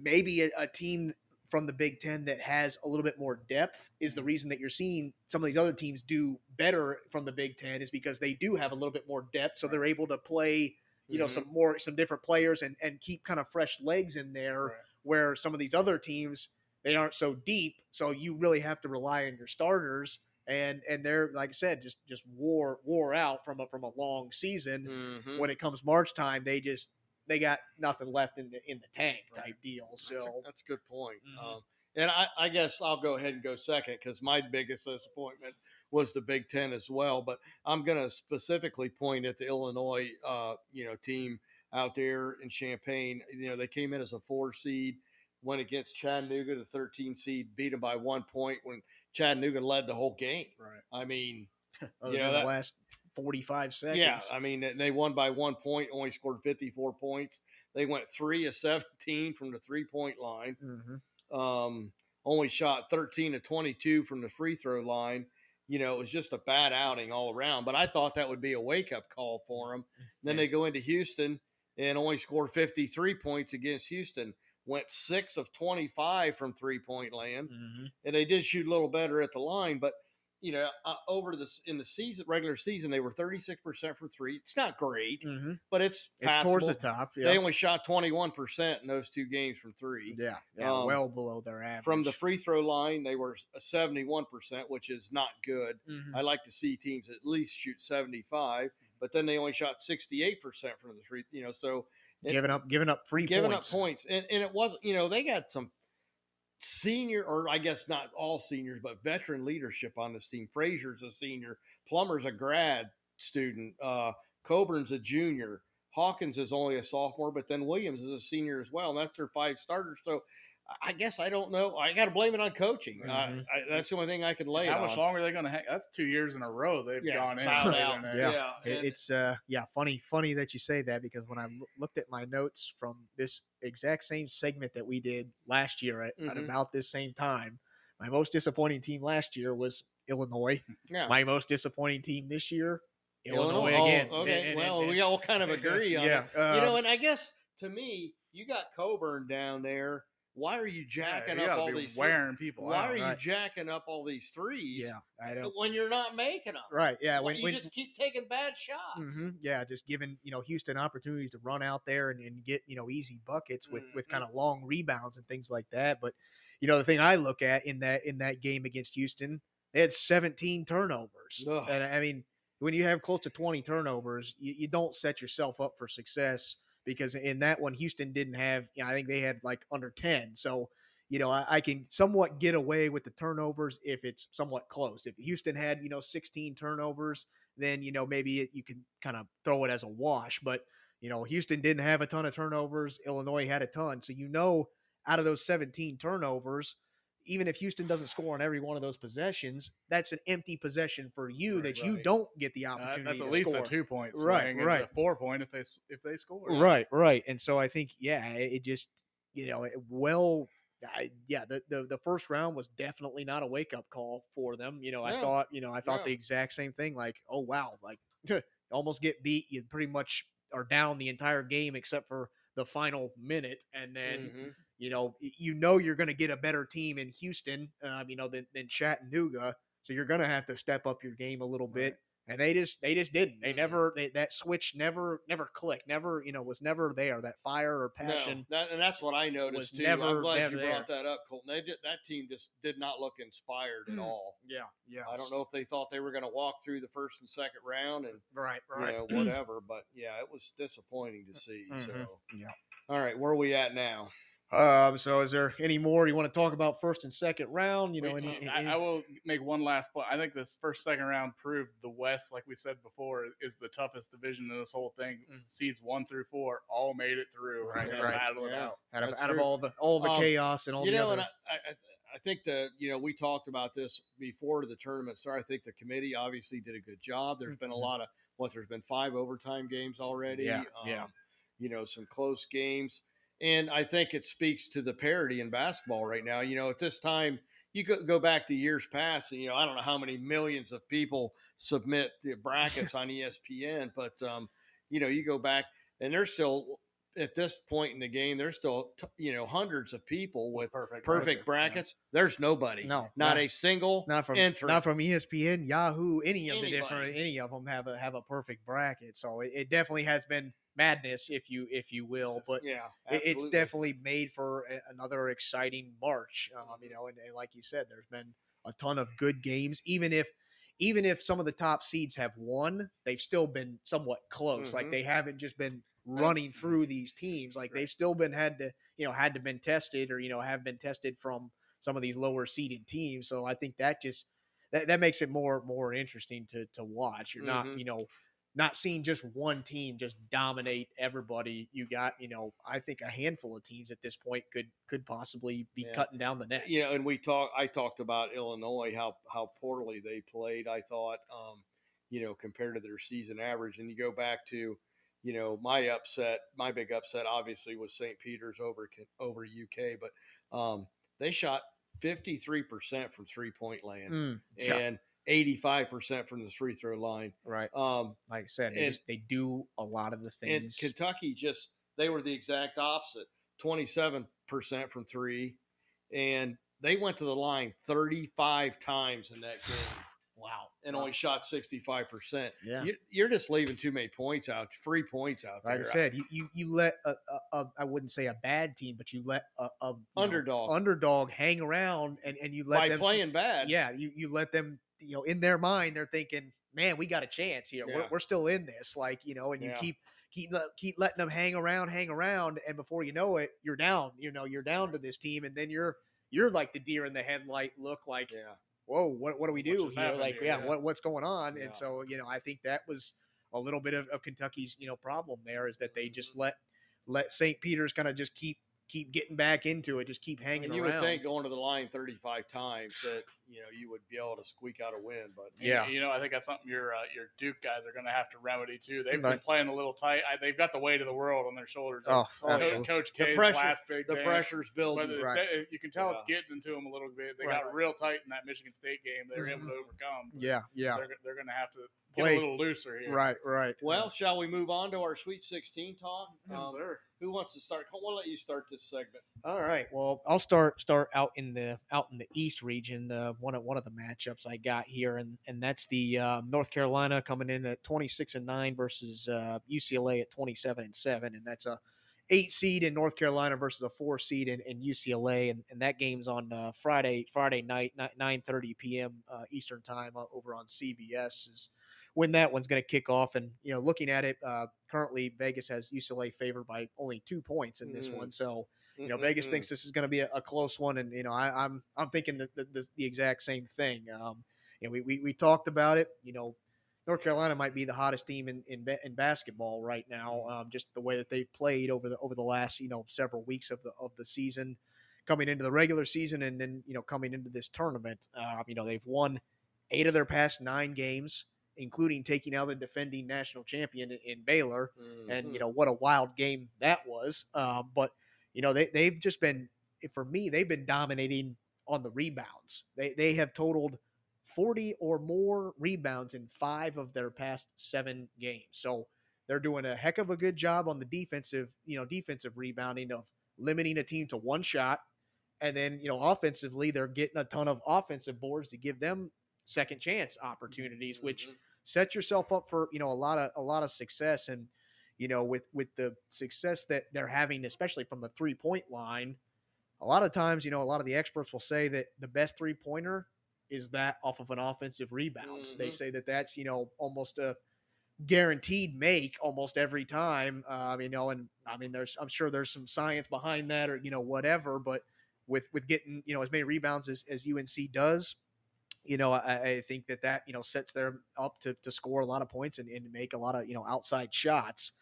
maybe a, a team from the Big Ten that has a little bit more depth is the reason that you're seeing some of these other teams do better from the Big Ten is because they do have a little bit more depth, so they're able to play, you know, Mhm. some more some different players and and keep kind of fresh legs in there. Right. Where some of these other teams they aren't so deep, so you really have to rely on your starters. And and they're like I said, just just wore wore out from a from a long season Mhm. when it comes March time, they just they got nothing left in the in the tank type Right. deal. That's a- So that's a good point. Mhm. Um, and I, I guess I'll go ahead and go second because my biggest disappointment was the Big Ten as well. But I'm going to specifically point at the Illinois, uh, you know, team out there in Champaign. You know, they came in as a four seed, went against Chattanooga, the 13 seed, beat them by one point when Chattanooga led the whole game. right. I mean, *laughs* other Yeah, than that- the last forty five seconds. yeah, I mean, they won by one point, only scored 54 points. They went three of 17 from the three point line. hmm um, only shot 13 to 22 from the free throw line. You know, it was just a bad outing all around. But I thought that would be a wake up call for them. Then Yeah. they go into Houston and only scored 53 points against Houston. Went six of 25 from three point land, hmm and they did shoot a little better at the line. But you know, uh, over this in the season, regular season, they were 36 percent from three. It's not great, hmm but it's It's towards the passable. top. They only shot 21 percent in those two games from three. yeah, yeah um, well below their average. From the free throw line, they were 71%, which is not good. Mhm. I like to see teams at least shoot 75, but then they only shot 68% from the free, you know, so it- giving up giving up free giving points. up points. And, and it wasn't, you know, they got some senior, or I guess not all seniors, but veteran leadership on this team. Frazier's a senior, Plummer's a grad student, uh, Cockburn's a junior. Hawkins is only a sophomore, but then Williams is a senior as well, and that's their five starters. So I guess I don't know. I got to blame it on coaching. Mhm. I, I, that's the only thing I can lay How it much on. longer are they going to hang? That's two years in a row they've Yeah, gone in. bowed out. gonna- Yeah. It- It- it's uh yeah funny funny that you say that because when I looked at my notes from this exact same segment that we did last year at, at Mhm. about this same time, my most disappointing team last year was Illinois. *laughs* yeah. My most disappointing team this year, Illinois, Oh, again. okay. And- and- well, and- we all kind of *laughs* agree on yeah, it. you know, um, and I guess to me, you got Cockburn down there. Why are you Yeah, jacking you up all these? wearing people why out. are you right. jacking up all these threes? yeah, I don't. when you're not making them. Right, yeah. When, you when just keep taking bad shots. hmm Yeah, just giving you know Houston opportunities to run out there and, and get you know easy buckets with with Mhm. kind of long rebounds and things like that. But you know the thing I look at in that in that game against Houston, they had 17 turnovers, Ugh. and I mean when you have close to 20 turnovers, you, you don't set yourself up for success because in that one Houston didn't have. You know, I think they had like under 10, so you know, I, I can somewhat get away with the turnovers if it's somewhat close. If Houston had, you know, 16 turnovers, then, you know, maybe it, you can kind of throw it as a wash. But, you know, Houston didn't have a ton of turnovers. Illinois had a ton. So, you know, out of those 17 turnovers, even if Houston doesn't score on every one of those possessions, that's an empty possession for you Right, that you don't get the Uh, opportunity that's to at least score. a two point. Right, right. A four point if they if they score. Right, right. And so I think, yeah, it, just, you know, it, well, I, yeah, the, the the first round was definitely not a wake up call for them. You know, I thought, you know, I thought no. the exact same thing. Like, oh wow, like *laughs* almost get beat. You pretty much are down the entire game except for the final minute, and then Mhm. you know, you know you're going to get a better team in Houston, um, you know, than, than Chattanooga. So you're going to have to step up your game a little bit. And they just they just didn't. They Mm-mm. never they, that switch never never clicked. Never you know was never there. That fire or passion. No, that, and that's what I noticed too. never- I'm glad never you brought that up, Colton. They did, that team just did not look inspired at Mm. all. Yeah, yeah. I don't know if they thought they were going to walk through the first and second round and Right, you right. know, *clears throat* whatever. But yeah, it was disappointing to see. Mhm. So Yeah. all right, where are we at now? Um. So is there any more you want to talk about first and second round? You know, Wait, any, I, any- I will make one last point. I think this first second round proved the West, like we said before, is the toughest division in this whole thing. Mm. Seeds one through four all made it through. Right, and right. battled it Yeah. out. out of that's out of all the all the Um, chaos and all you the know, other. and I, I, I think that you know we talked about this before the tournament started. I think the committee obviously did a good job. There's been a Mhm. lot of what there's been five overtime games already. Yeah, yeah. um, You know, some close games, and I think it speaks to the parity in basketball right now. You know, at this time. You go, go back to years past, and you know I don't know how many millions of people submit the brackets on ESPN, but um, you know you go back, and there's still at this point in the game, there's still t- you know hundreds of people with Perfect, perfect brackets. There's nobody. No, not not- a single. not from entrant. not from ESPN, Yahoo, any of the different any of them have a have a perfect bracket. So it, it definitely has been madness, if you if you will. But yeah, it- it's definitely made for a, another exciting March. Um, you know, and, and like you said, there's been a ton of good games. Even if even if some of the top seeds have won, they've still been somewhat close. Like Mhm. they haven't just been running through these teams. Like they've still been had to you know had to been tested or you know have been tested from some of these lower seeded teams. So I think that just that, that makes it more more interesting to to watch. You're not Mhm. you know not seeing just one team just dominate everybody. You got, you know, I think a handful of teams at this point could could possibly be Yeah. cutting down the nets. Yeah, and we talk. I talked about Illinois how how poorly they played. I thought, um, you know, compared to their season average, and you go back to, you know, my upset, my big upset, obviously was St. Peter's over over UK, but um, they shot fifty three percent from three point land Mm, yeah, and eighty five percent from the free throw line. right. Um, Like I said, they and- just they do a lot of the things. and. Kentucky just they were the exact opposite 27% from three and they went to the line 35 times in that game *sighs* wow, and Wow. only shot 65% yeah. you, you're just leaving too many points out free points out like I said, you, you, you let a, a, a I wouldn't say a bad team, but you let a, a you know, Underdog. underdog hang around and, and you let by them playing bad yeah, you, you let them, you know, in their mind, they're thinking, man, we got a chance here. We're, we're still in this. Like, you know, and you Yeah. keep, keep, let- keep letting them hang around, hang around. And before you know it, you're down, you know, you're down to this team. And then you're, you're like the deer in the headlight look like, yeah whoa, what, what do we do here? Like, here? yeah, Yeah. What, what's going on? Yeah. And so, you know, I think that was a little bit of, of Kentucky's, you know, problem there is that they just Mm-hmm. let, let St. Peter's kind of just keep, keep getting back into it, just keep hanging and you around. would think going to the line 35 times that you know you would be able to squeak out a win but And, Yeah. you know, I think that's something your uh, your Duke guys are going to have to remedy too. They've Right. been playing a little tight. I, they've got the weight of the world on their shoulders. Oh, absolutely. Coach The K's pressure- last big the game. pressure's building But it's- Right. you can tell it's getting into them a little bit. They Right. got real tight in that Michigan State game. They were able to Mm-hmm. overcome. yeah, yeah. They're, they're going to have to get Play. a little looser here. Right, right. well shall we move on to our sweet 16 talk Yes, Um, sir. who wants to start i want to let you start this segment All right. Well, I'll start start out in the out in the East region. Uh, one of one of the matchups I got here, and and that's the uh, North Carolina coming in at twenty six and nine versus uh, UCLA at twenty seven and seven, and that's a eight seed in North Carolina versus a four seed in, in UCLA, and, and that game's on uh, Friday Friday night nine thirty p.m. Uh, Eastern time uh, over on CBS is when that one's going to kick off. And you know, looking at it, uh, currently Vegas has UCLA favored by only two points in this Mm. one, so You know, Vegas thinks this is going to be a, a close one, and you know, I, I'm I'm thinking the, the, the, exact same thing. Um, you know, we, we we talked about it. You know, North Carolina might be the hottest team in in, in basketball right now. Um, just the way that they've played over the over the last you know several weeks of the of the season, coming into the regular season, and then you know coming into this tournament. Um, you know, they've won eight of their past nine games, including taking out the defending national champion in, Baylor and Mhm. you know what a wild game that was. Um, but you know they they've just been for me they've been dominating on the rebounds. They they have totaled forty or more rebounds in five of their past seven games. So they're doing a heck of a good job on the defensive you know defensive rebounding of limiting a team to one shot. And then, you know, offensively, they're getting a ton of offensive boards to give them second chance opportunities, which Mhm. set yourself up for you know a lot of a lot of success and you know with with the success that they're having especially from the three point line a lot of times you know a lot of the experts will say that the best three pointer is that off of an offensive rebound they Mhm. say that that's you know almost a guaranteed make almost every time um, you know and i mean there's i'm sure there's some science behind that or you know whatever but with with getting you know as many rebounds as, as unc does you know, I, I think that that you know sets them up to, to score a lot of points and, and make a lot of you know outside shots.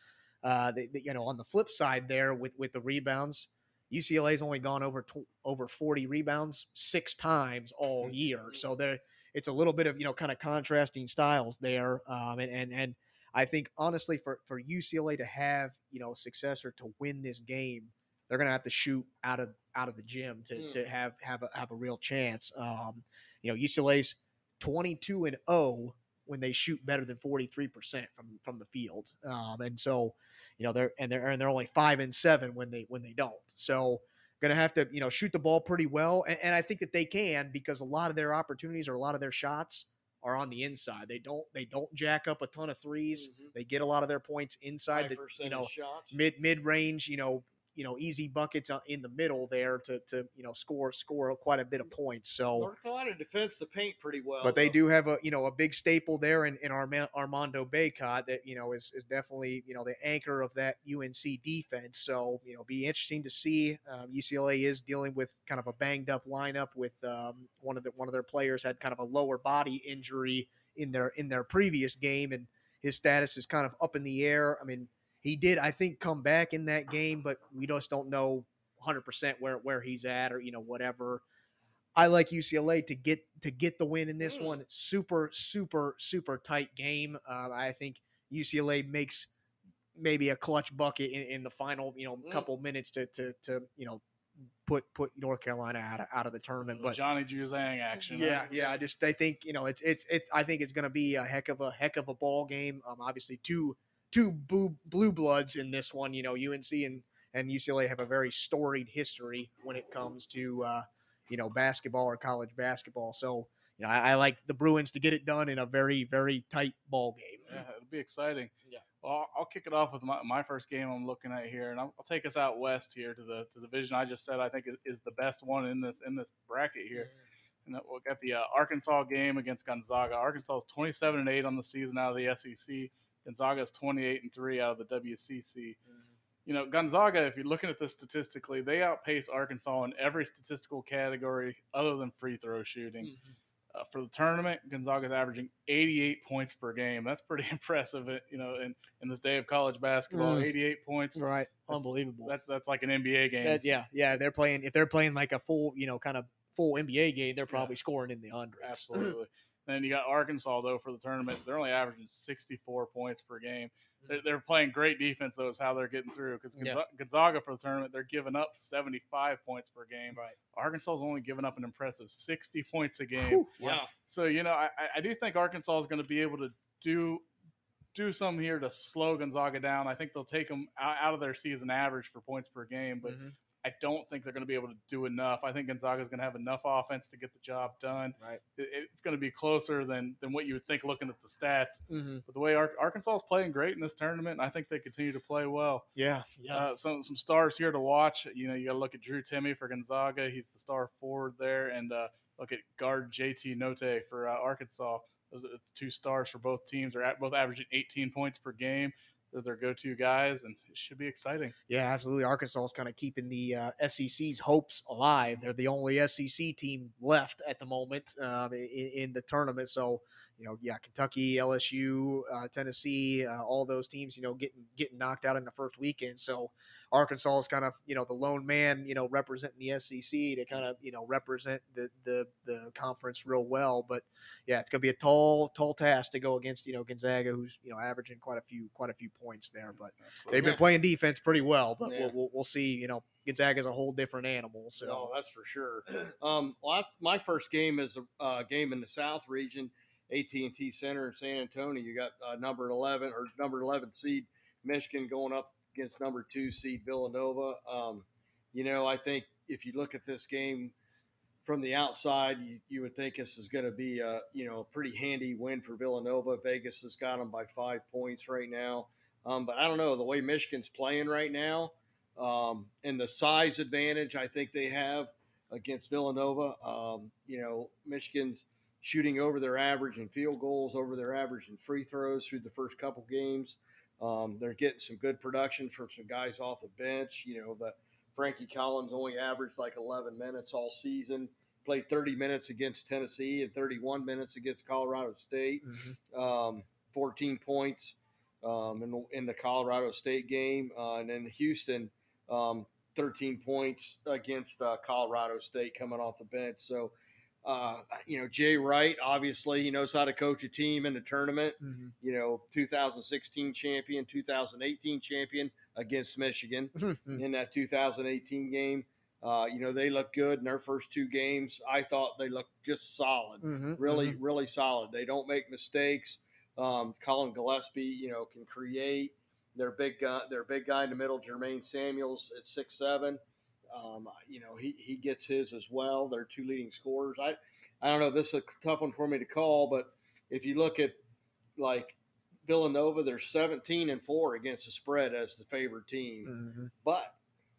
Uh, they, they- you know, on the flip side, there with with the rebounds, UCLA's only gone over tw- over forty rebounds six times all year. So there, it's a little bit of you know kind of contrasting styles there. Um, and and and I think honestly, for for UCLA to have you know success or to win this game, they're gonna have to shoot out of out of the gym to, Mm. to have have a, have a real chance. Um, you know, UCLA's 22 and 0 when they shoot better than 43% from from the field. Um, and so, you know, they're and they're and they're only 5 and 7 when they when they don't. So, going to have to, you know, shoot the ball pretty well and, and I think that they can because a lot of their opportunities or a lot of their shots are on the inside. They don't they don't jack up a ton of 3s Mhm. They get a lot of their points inside the, you know, shots. mid mid range, you know, you know, easy buckets uh, in the middle there to to you know score score quite a bit of points. So, North Carolina defends the paint pretty well. but they though. do have a you know a big staple there in, in Armando Bacot that you know is, is definitely you know the anchor of that UNC defense. So you know be interesting to see. Um, UCLA is dealing with kind of a banged up lineup with um, one of the one of their players had kind of a lower body injury in their in their previous game and his status is kind of up in the air. I mean he did I think come back in that game, but we just don't know 100% where where he's at or you know whatever. I like UCLA to get to get the win in this Mm. one. Super, super, super tight game. Uh, I think UCLA makes maybe a clutch bucket in, in the final, you know, Mm. couple minutes to to to you know put put North Carolina out of, out of the tournament. But Johnny Juzang action. yeah, huh? yeah. I just I think you know it's it's it's I think it's going to be a heck of a heck of a ball game. Um, obviously two two blue blue bloods in this one. You know, UNC and and UCLA have a very storied history when it comes to uh, you know basketball or college basketball. So you know I, I like the Bruins to get it done in a very very tight ball game. Yeah, it'll be exciting. Yeah. Well, I'll, I'll kick it off with my, my first game I'm looking at here, and I'll, I'll take us out west here to the to the division I just said I think is, is the best one in this in this bracket here. And we'll get the uh, Arkansas game against Gonzaga. Arkansas is 27 and 8 on the season out of the SEC. Gonzaga is 28 and 3 out of the WCC. You know, Gonzaga, if you're looking at this statistically, they outpace Arkansas in every statistical category other than free throw shooting. Mhm. Uh, for the tournament, Gonzaga's averaging 88 points per game. That's pretty *laughs* impressive, uh, you know, in, in this day of college basketball. Mm. 88 points. Right, That's- unbelievable. That's that's like an NBA game. That- yeah, yeah. They're playing if they're playing like a full you know kind of full NBA game. They're probably scoring in the hundreds. Absolutely. *clears throat* then you got Arkansas though for the tournament. They're only averaging 64 points per game. They're, they're playing great defense though. Is how they're getting through because Yeah. Gonzaga for the tournament they're giving up 75 points per game. Right. Arkansas is only giving up an impressive 60 points a game. Whew. Yeah. So you know I, I- do think Arkansas is going to be able to do do some here to slow Gonzaga down. I think they'll take them out, out of their season average for points per game, but Mhm. I don't think they're going to be able to do enough. I think Gonzaga is going to have enough offense to get the job done. Right. It, it's going to be closer than than what you would think looking at the stats. Mhm. But the way Ar- Arkansas is playing great in this tournament, and I think they continue to play well. Yeah, yeah. Uh, some some stars here to watch. You know, you got to look at Drew Timme for Gonzaga. He's the star forward there, and uh, look at guard JD Notae for uh, Arkansas. Those are two stars for both teams. They're at both averaging 18 points per game. They're their go-to guys, and it should be exciting. Yeah, absolutely. Arkansas is kind of keeping the uh, SEC's hopes alive. They're the only SEC team left at the moment um, in, in, the tournament. So, you know, yeah, Kentucky, LSU, uh, Tennessee, uh, all those teams, you know, getting getting knocked out in the first weekend. So, Arkansas is kind of you know the lone man, you know, representing the SEC to kind of you know represent the the the conference real well. But yeah, it's going to be a tall tall task to go against you know Gonzaga, who's you know averaging quite a few quite a few points there. But Absolutely. they've been playing defense pretty well. But yeah. we'll, we'll, we'll see. You know, Gonzaga is a whole different animal. So no, that's for sure. Um, well, I, my first game is a uh, game in the South region. AT&T Center in San Antonio. You got uh, number 11 or number 11 seed Michigan going up against number two seed Villanova. Um, you know, I think if you look at this game from the outside, you, you would think this is going to be a you know a pretty handy win for Villanova. Vegas has got them by five points right now, um, but I don't know the way Michigan's playing right now um, and the size advantage I think they have against Villanova. Um, you know, Michigan's shooting over their average in field goals, over their average in free throws through the first couple games. Um, they're getting some good production from some guys off the bench. You know, the Frankie Collins only averaged like 11 minutes all season. Played 30 minutes against Tennessee and 31 minutes against Colorado State. Mm-hmm. Um, 14 points um, in, in, the Colorado State game, uh, and then Houston, um, 13 points against uh, Colorado State coming off the bench. So uh, you know, Jay Wright, obviously, he knows how to coach a team in the tournament. Mm-hmm. You know, 2016 champion, 2018 champion against Michigan *laughs* mm-hmm. in that 2018 game. Uh, you know, they look good in their first two games. I thought they looked just solid, mm-hmm. really, mm-hmm. really solid. They don't make mistakes. Um, Collin Gillespie, you know, can create. Their big guy, their big guy in the middle, Jermaine Samuels at six seven. Um, you know, he, he gets his as well. They're two leading scorers. I, I don't know. This is a tough one for me to call, but if you look at like Villanova, they're 17 and four against the spread as the favored team, mm-hmm. but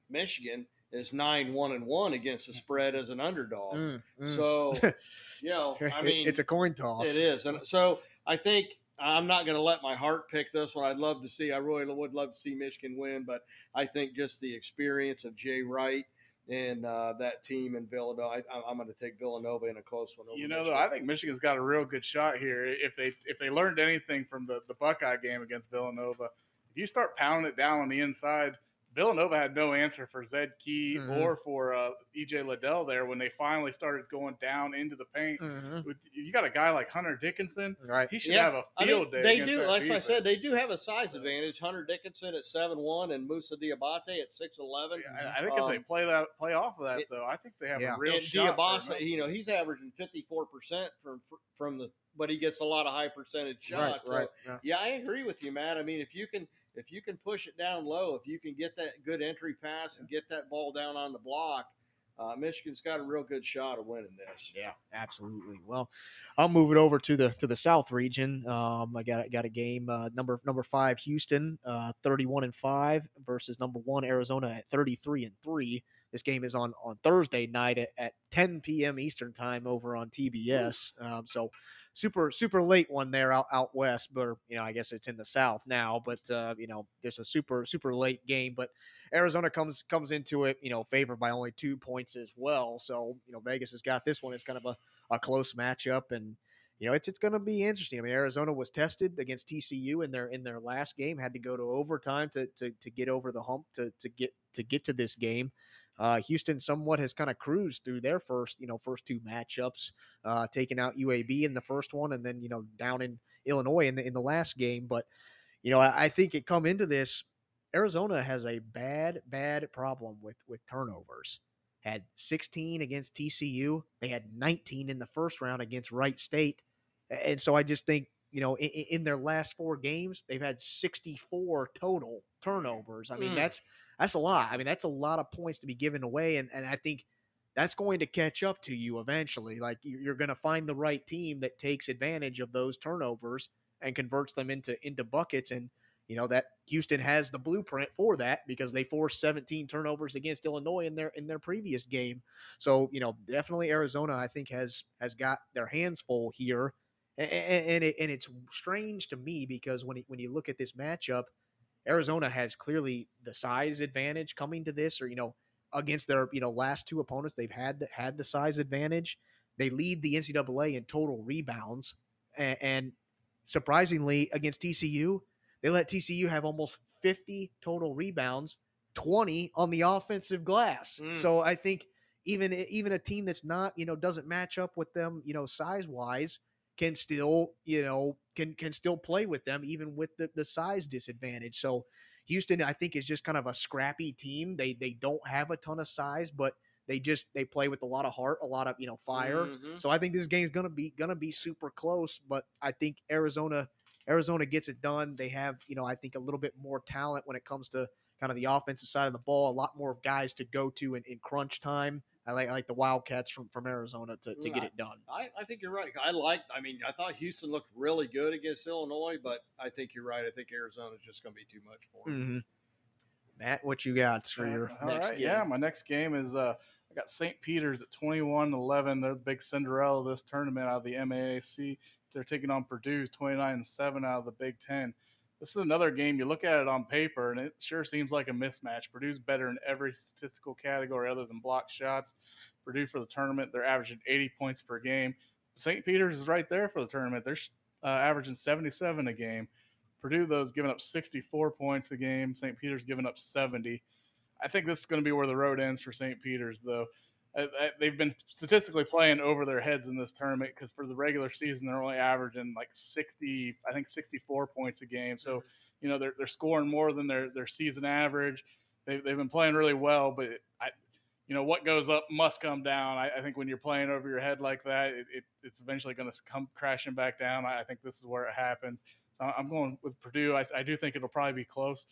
Michigan is nine one and one against the spread as an underdog. Mm, mm. So, *laughs* you know, I mean, it's a coin toss. It is, and so I think I'm not going to let my heart pick this one. I'd love to see. I really would love to see Michigan win, but I think just the experience of Jay Wright and uh, that team in Villanova, I, am going to take Villanova in a close one. you know, though, I think Michigan's got a real good shot here. If they if they learned anything from the the Buckeye game against Villanova, if you start pounding it down on the inside Villanova had no answer for Zed Key mm-hmm. or for uh, EJ Liddell there when they finally started going down into the paint. Mm-hmm. With, you got a guy like Hunter Dickinson, right? He should yeah. have a field I mean, day. They do, like defense. I said, they do have a size advantage. Hunter Dickinson at seven one and Moussa Diabate at six eleven. Yeah, I, think um, if they um, play that play off of that it, though, I think they have yeah. a real and shot. Diabate, you know, he's averaging fifty four percent from from the, but he gets a lot of high percentage shots. Right, right. So, yeah. yeah, I agree with you, Matt. I mean, if you can if you can push it down low, if you can get that good entry pass and get that ball down on the block, uh, Michigan's got a real good shot of winning this. Yeah, absolutely. Well, I'll move it over to the to the South region. Um, I got got a game uh, number number five Houston, uh, thirty one and five versus number one Arizona at thirty three and three. This game is on on Thursday night at, at 10 p.m. Eastern time over on TBS. Um, so super super late one there out out west, but you know I guess it's in the south now. But uh, you know there's a super super late game, but Arizona comes comes into it you know favored by only two points as well. So you know Vegas has got this one. It's kind of a, a close matchup and. You know, it's it's going to be interesting. I mean, Arizona was tested against TCU in their in their last game, had to go to overtime to to, to get over the hump to to get to get to this game. Uh, Houston somewhat has kind of cruised through their first, you know, first two matchups, uh, taking out UAB in the first one, and then you know down in Illinois in the in the last game. But you know, I, I think it come into this. Arizona has a bad, bad problem with with turnovers. Had 16 against TCU. They had 19 in the first round against Wright State, and so I just think you know in, in their last four games they've had 64 total turnovers. I mean mm. that's that's a lot. I mean, that's a lot of points to be given away, and and I think that's going to catch up to you eventually. Like you're going to find the right team that takes advantage of those turnovers and converts them into into buckets and you know that Houston has the blueprint for that because they forced 17 turnovers against Illinois in their in their previous game. So you know definitely Arizona I think has has got their hands full here, and, and, it, and it's strange to me because when when you look at this matchup, Arizona has clearly the size advantage coming to this, or you know, against their you know last two opponents, they've had the, had the size advantage. They lead the NCAA in total rebounds, and, and surprisingly, against TCU, they let TCU have almost 50 total rebounds, 20 on the offensive glass. Mm. So I think even even a team that's not you know doesn't match up with them you know size wise can still you know can can still play with them even with the, the size disadvantage. So Houston, I think, is just kind of a scrappy team. They they don't have a ton of size, but they just they play with a lot of heart, a lot of you know fire. Mhm. So I think this game's gonna be gonna be super close. But I think Arizona Arizona gets it done. They have you know I think a little bit more talent when it comes to kind of the offensive side of the ball. A lot more guys to go to in, in crunch time. I like I like the Wildcats from from Arizona to, to get Right. it done. I, I think you're right. I like. I mean, I thought Houston looked really good against Illinois, but I think you're right. I think Arizona's just going to be too much for them. Mm-hmm. Matt, what you got for your All next right, game? Yeah, my next game is uh, I got St. Peter's at 21-11. They're the big Cinderella of this tournament out of the MAAC. They're taking on Purdue 29-7 out of the Big Ten. This is another game. You look at it on paper, and it sure seems like a mismatch. Purdue's better in every statistical category other than block shots. Purdue for the tournament, they're averaging 80 points per game. St. Peter's is right there for the tournament. They're uh, averaging 77 a game. Purdue, though, is giving up 64 points a game. St. Peter's giving up 70. I think this is going to be where the road ends for St. Peter's, though. I, I, they've been statistically playing over their heads in this tournament because for the regular season they're only averaging like 60, I think 64 points a game. So mm-hmm. you know they're they're scoring more than their their season average. They they've been playing really well, but I, you know what goes up must come down. I, I think when you're playing over your head like that, it, it it's eventually going to come crashing back down. I, I think this is where it happens. So I'm going with Purdue. I, I do think it'll probably be close.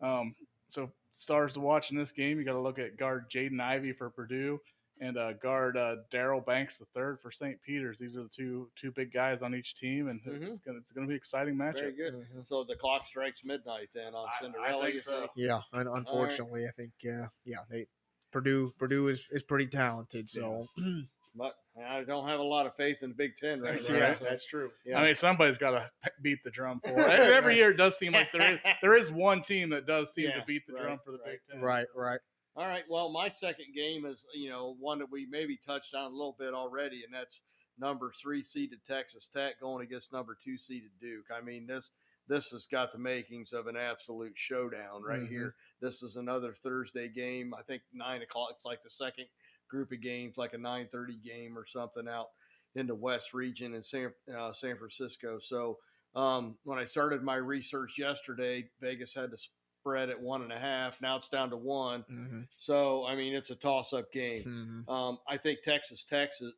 Um, so stars to watch in this game, you got to look at guard Jaden Ivey for Purdue and uh, guard uh, Daryl Banks the third for St. Peter's. These are the two two big guys on each team, and Mhm. it's gonna it's gonna be an exciting matchup. Very good. So the clock strikes midnight then on I- I Cinderella. think so. Yeah, un- unfortunately, I think yeah, yeah, they Purdue Purdue is, is pretty talented. So *clears throat* But I don't have a lot of faith in the Big Ten right now. yeah, so- that's true. yeah. I mean, somebody's got to beat the drum for *laughs* it. Every year, it does seem like there is there is one team that does seem Yeah, to beat the right, drum for the right. Big Ten. Right, right. All right. Well, my second game is, you know, one that we maybe touched on a little bit already, and that's number three seeded Texas Tech going against number two seeded Duke. I mean, this this has got the makings of an absolute showdown right Mhm. here. This is another Thursday game. I think nine o'clock. It's like the second group of games, like a nine thirty game or something out in the West region in San uh, San Francisco. So um, when I started my research yesterday, Vegas had the spread at one and a half. Now it's down to one. Mm-hmm. So I mean, it's a toss-up game. Mm-hmm. Um, I think Texas Texas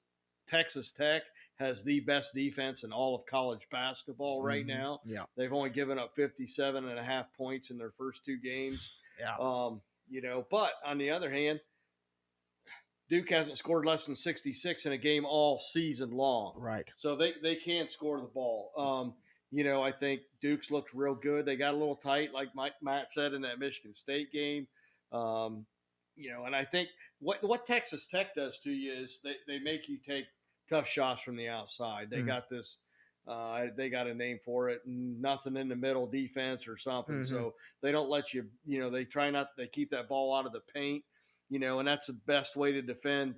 Texas Tech has the best defense in all of college basketball right Mhm. now. Yeah, They've only given up 57 and a half points in their first two games. yeah. Um, you know, but on the other hand, Duke hasn't scored less than 66 in a game all season long. right. So they, they can score the ball. Um, you know, I think Duke's looked real good. They got a little tight, like Mike, Matt said in that Michigan State game. Um, you know, and I think what what Texas Tech does to you is they, they make you take tough shots from the outside. They Mhm. got this. Uh, they got a name for it. Nothing in the middle defense or something. Mhm. So they don't let you. You know, they try not. They keep that ball out of the paint. You know, and that's the best way to defend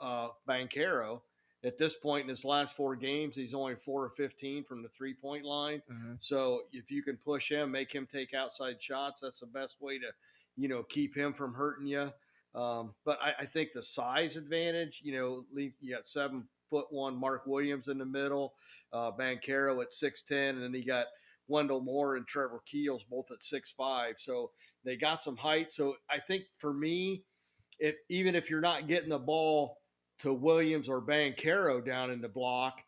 uh, Banchero. At this point in his last four games, he's only four or fifteen from the three point line. Mm-hmm. So if you can push him, make him take outside shots, that's the best way to, you know, keep him from hurting you. Um, but I, I think the size advantage, you know, you got seven foot one Mark Williams in the middle, uh, Banchero at six ten, and then you got Wendell Moore and Trevor Keels both at six five. So they got some height. So I think for me, if even if you're not getting the ball to Williams or Banchero down in the block,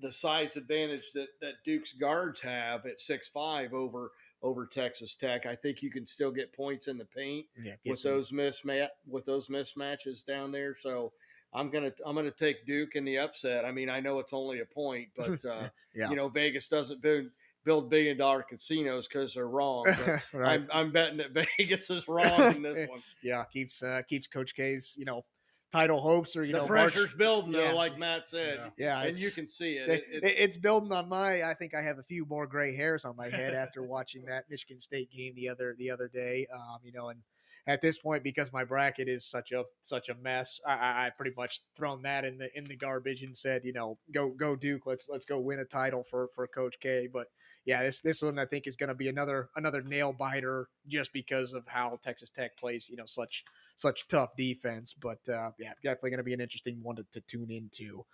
the size advantage that, that Duke's guards have at six five over over Texas Tech, I think you can still get points in the paint Yeah, with some- those mismatch with those mismatches down there. So I'm gonna I'm gonna take Duke in the upset. I mean, I know it's only a point, but *laughs* uh, Yeah. you know Vegas doesn't build build billion dollar casinos because they're wrong. But *laughs* right. I'm, I'm betting that *laughs* Vegas is wrong in this one. yeah, keeps uh, keeps Coach K's you know title hopes or you the know march- pressure's building though, like Matt said, Yeah, and you can see it. it- It- it- it's building on my. I think I have a few more gray hairs on my head after watching that Michigan State game the other the other day. Um, you know, and at this point, because my bracket is such a such a mess, I, I, I pretty much thrown that in the in the garbage and said, you know, go go Duke. Let's let's go win a title for for Coach K. But yeah, this this one I think is going to be another another nail biter just because of how Texas Tech plays. You know, such such tough defense. But uh, yeah, definitely going to be an interesting one to, to tune into.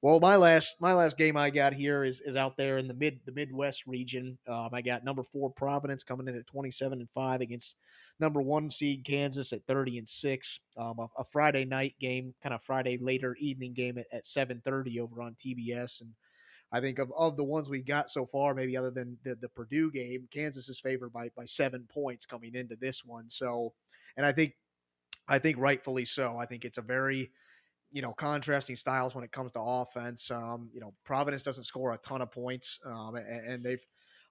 Well, my last my last game I got here is is out there in the mid the Midwest region. Um, I got number four Providence coming in at twenty seven and five against number one seed Kansas at thirty and six. Um, a, a Friday night game, kind of Friday later evening game at, at seven thirty over on TBS. And I think of, of the ones we got so far, maybe other than the, the Purdue game, Kansas is favored by by seven points coming into this one. So, and I think I think rightfully so. I think it's a very you know contrasting styles when it comes to offense. Um, you know, Providence doesn't score a ton of points, um, and, and they've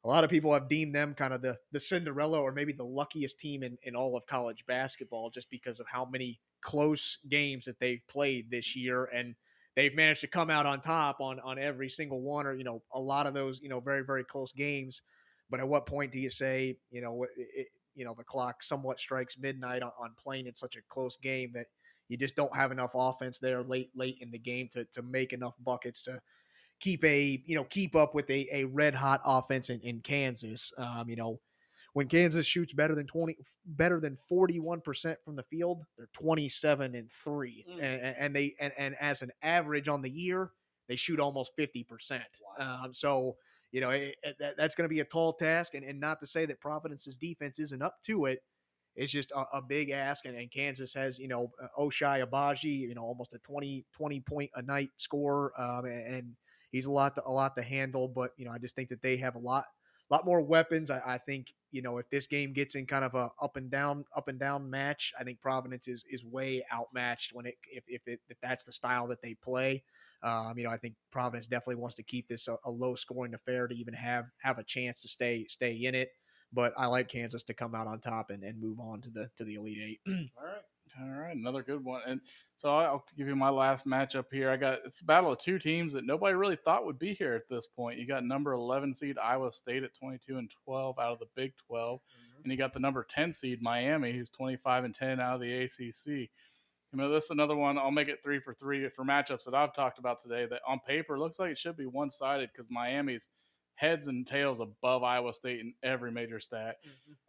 a lot of people have deemed them kind of the the Cinderella or maybe the luckiest team in, in all of college basketball just because of how many close games that they've played this year and they've managed to come out on top on on every single one or you know a lot of those you know very very close games but at what point do you say you know it, you know the clock somewhat strikes midnight on, on playing in such a close game that you just don't have enough offense there late late in the game to to make enough buckets to keep a you know keep up with a, a red hot offense in, in Kansas. Um, you know, when Kansas shoots better than twenty better than forty one percent from the field, they're twenty seven and three, Mm. and, and they and, and as an average on the year, they shoot almost fifty percent. Um, so you know it, it- that, that's going to be a tall task, and, and not to say that Providence's defense isn't up to it. It's just a, a big ask, and, and Kansas has, you know, uh, Ochai Agbaji, you know, almost a 20, 20 point a night scorer, um, and, and he's a lot to, a lot to handle. But you know, I just think that they have a lot, a lot more weapons. I, I think you know if this game gets in kind of a up and down, up and down match, I think Providence is is way outmatched when it if if, it, if that's the style that they play. Um, you know, I think Providence definitely wants to keep this a, a low scoring affair to even have have a chance to stay stay in it. But I like Kansas to come out on top and, and move on to the to the Elite Eight. *clears throat* All right. All right, another good one. And so I'll give you my last matchup here. I got it's a battle of two teams that nobody really thought would be here at this point. You got number 11 seed Iowa State at 22 and 12 out of the Big 12, and you got the number 10 seed Miami, who's 25 and 10 out of the ACC. You know, this is another one. I'll make it three for three for matchups that I've talked about today. That on paper looks like it should be one sided because Miami's heads and tails above Iowa State in every major stat.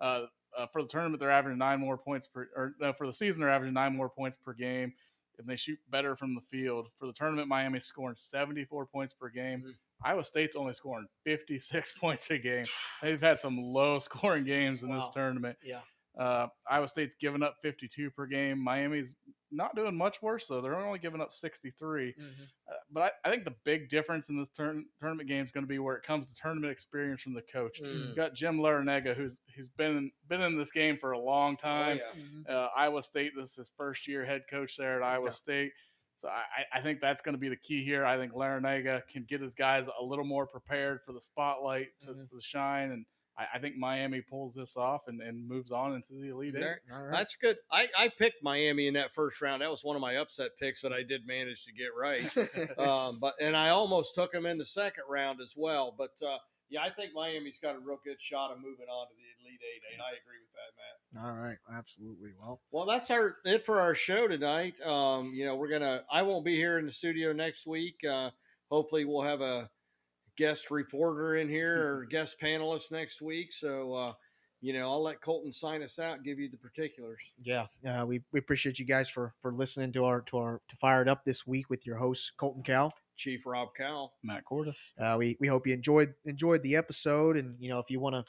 Uh, uh, for the tournament, they're averaging nine more points per, or no, for the season, they're averaging nine more points per game, and they shoot better from the field. For the tournament, Miami's scoring 74 points per game. Mhm. Iowa State's only scoring 56 *laughs* points a game. *sighs* They've had some low scoring games in this tournament. Yeah. Uh, Iowa State's giving up 52 per game. Miami's not doing much worse though. They're only giving up 63. Uh, but I, I think the big difference in this turn, tournament game is going to be where it comes to tournament experience from the coach. Mm. You've got Jim Larranaga, who's who's been been in this game for a long Oh, time. yeah. Uh, Iowa State, this is his first year head coach there at Iowa Yeah. State. So I, I think that's going to be the key here. I think Larinaga can get his guys a little more prepared for the spotlight to, Mhm. to shine, and I, I think Miami pulls this off and, and moves on into the Elite Eight. There- All right. That's good. I, I picked Miami in that first round. That was one of my upset picks that I did manage to get right. *laughs* um, but and I almost took them in the second round as well. But uh, yeah, I think Miami's got a real good shot of moving on to the Elite Eight, and I agree with that, Matt. All right, absolutely. Well, Well, that's our it for our show tonight. Um, you know, we're gonna. I won't be here in the studio next week. Uh, hopefully, we'll have a guest reporter in here or guest panelist next week. So, uh, you know, I'll let Colton sign us out and give you the particulars. yeah, uh, we, we appreciate you guys for for listening to our to our to fire it up this week with your host Colton Cow. Chief Rob Cowell. Matt Cordis. Uh, we we hope you enjoyed enjoyed the episode, and you know if you want to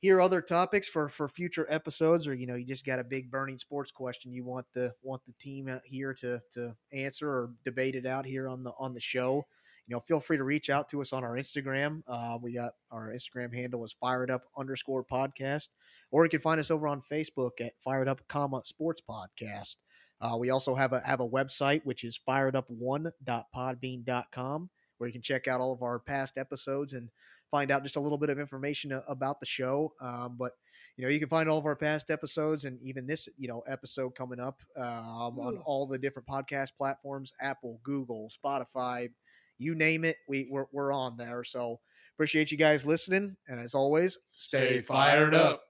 hear other topics for for future episodes, or you know you just got a big burning sports question you want the want the team out here to to answer or debate it out here on the on the show. You know, feel free to reach out to us on our Instagram. Uh, we got our Instagram handle is fired up underscore podcast, or you can find us over on Facebook at fired up comma sports podcast. Uh, we also have a have a website which is fired firedup1.podbean.com where you can check out all of our past episodes and find out just a little bit of information about the show. Um, but you know, you can find all of our past episodes and even this, you know, episode coming up um, on all the different podcast platforms: Apple, Google, Spotify, you name it. We we're, we're on there. So appreciate you guys listening, and as always, Stay fired up.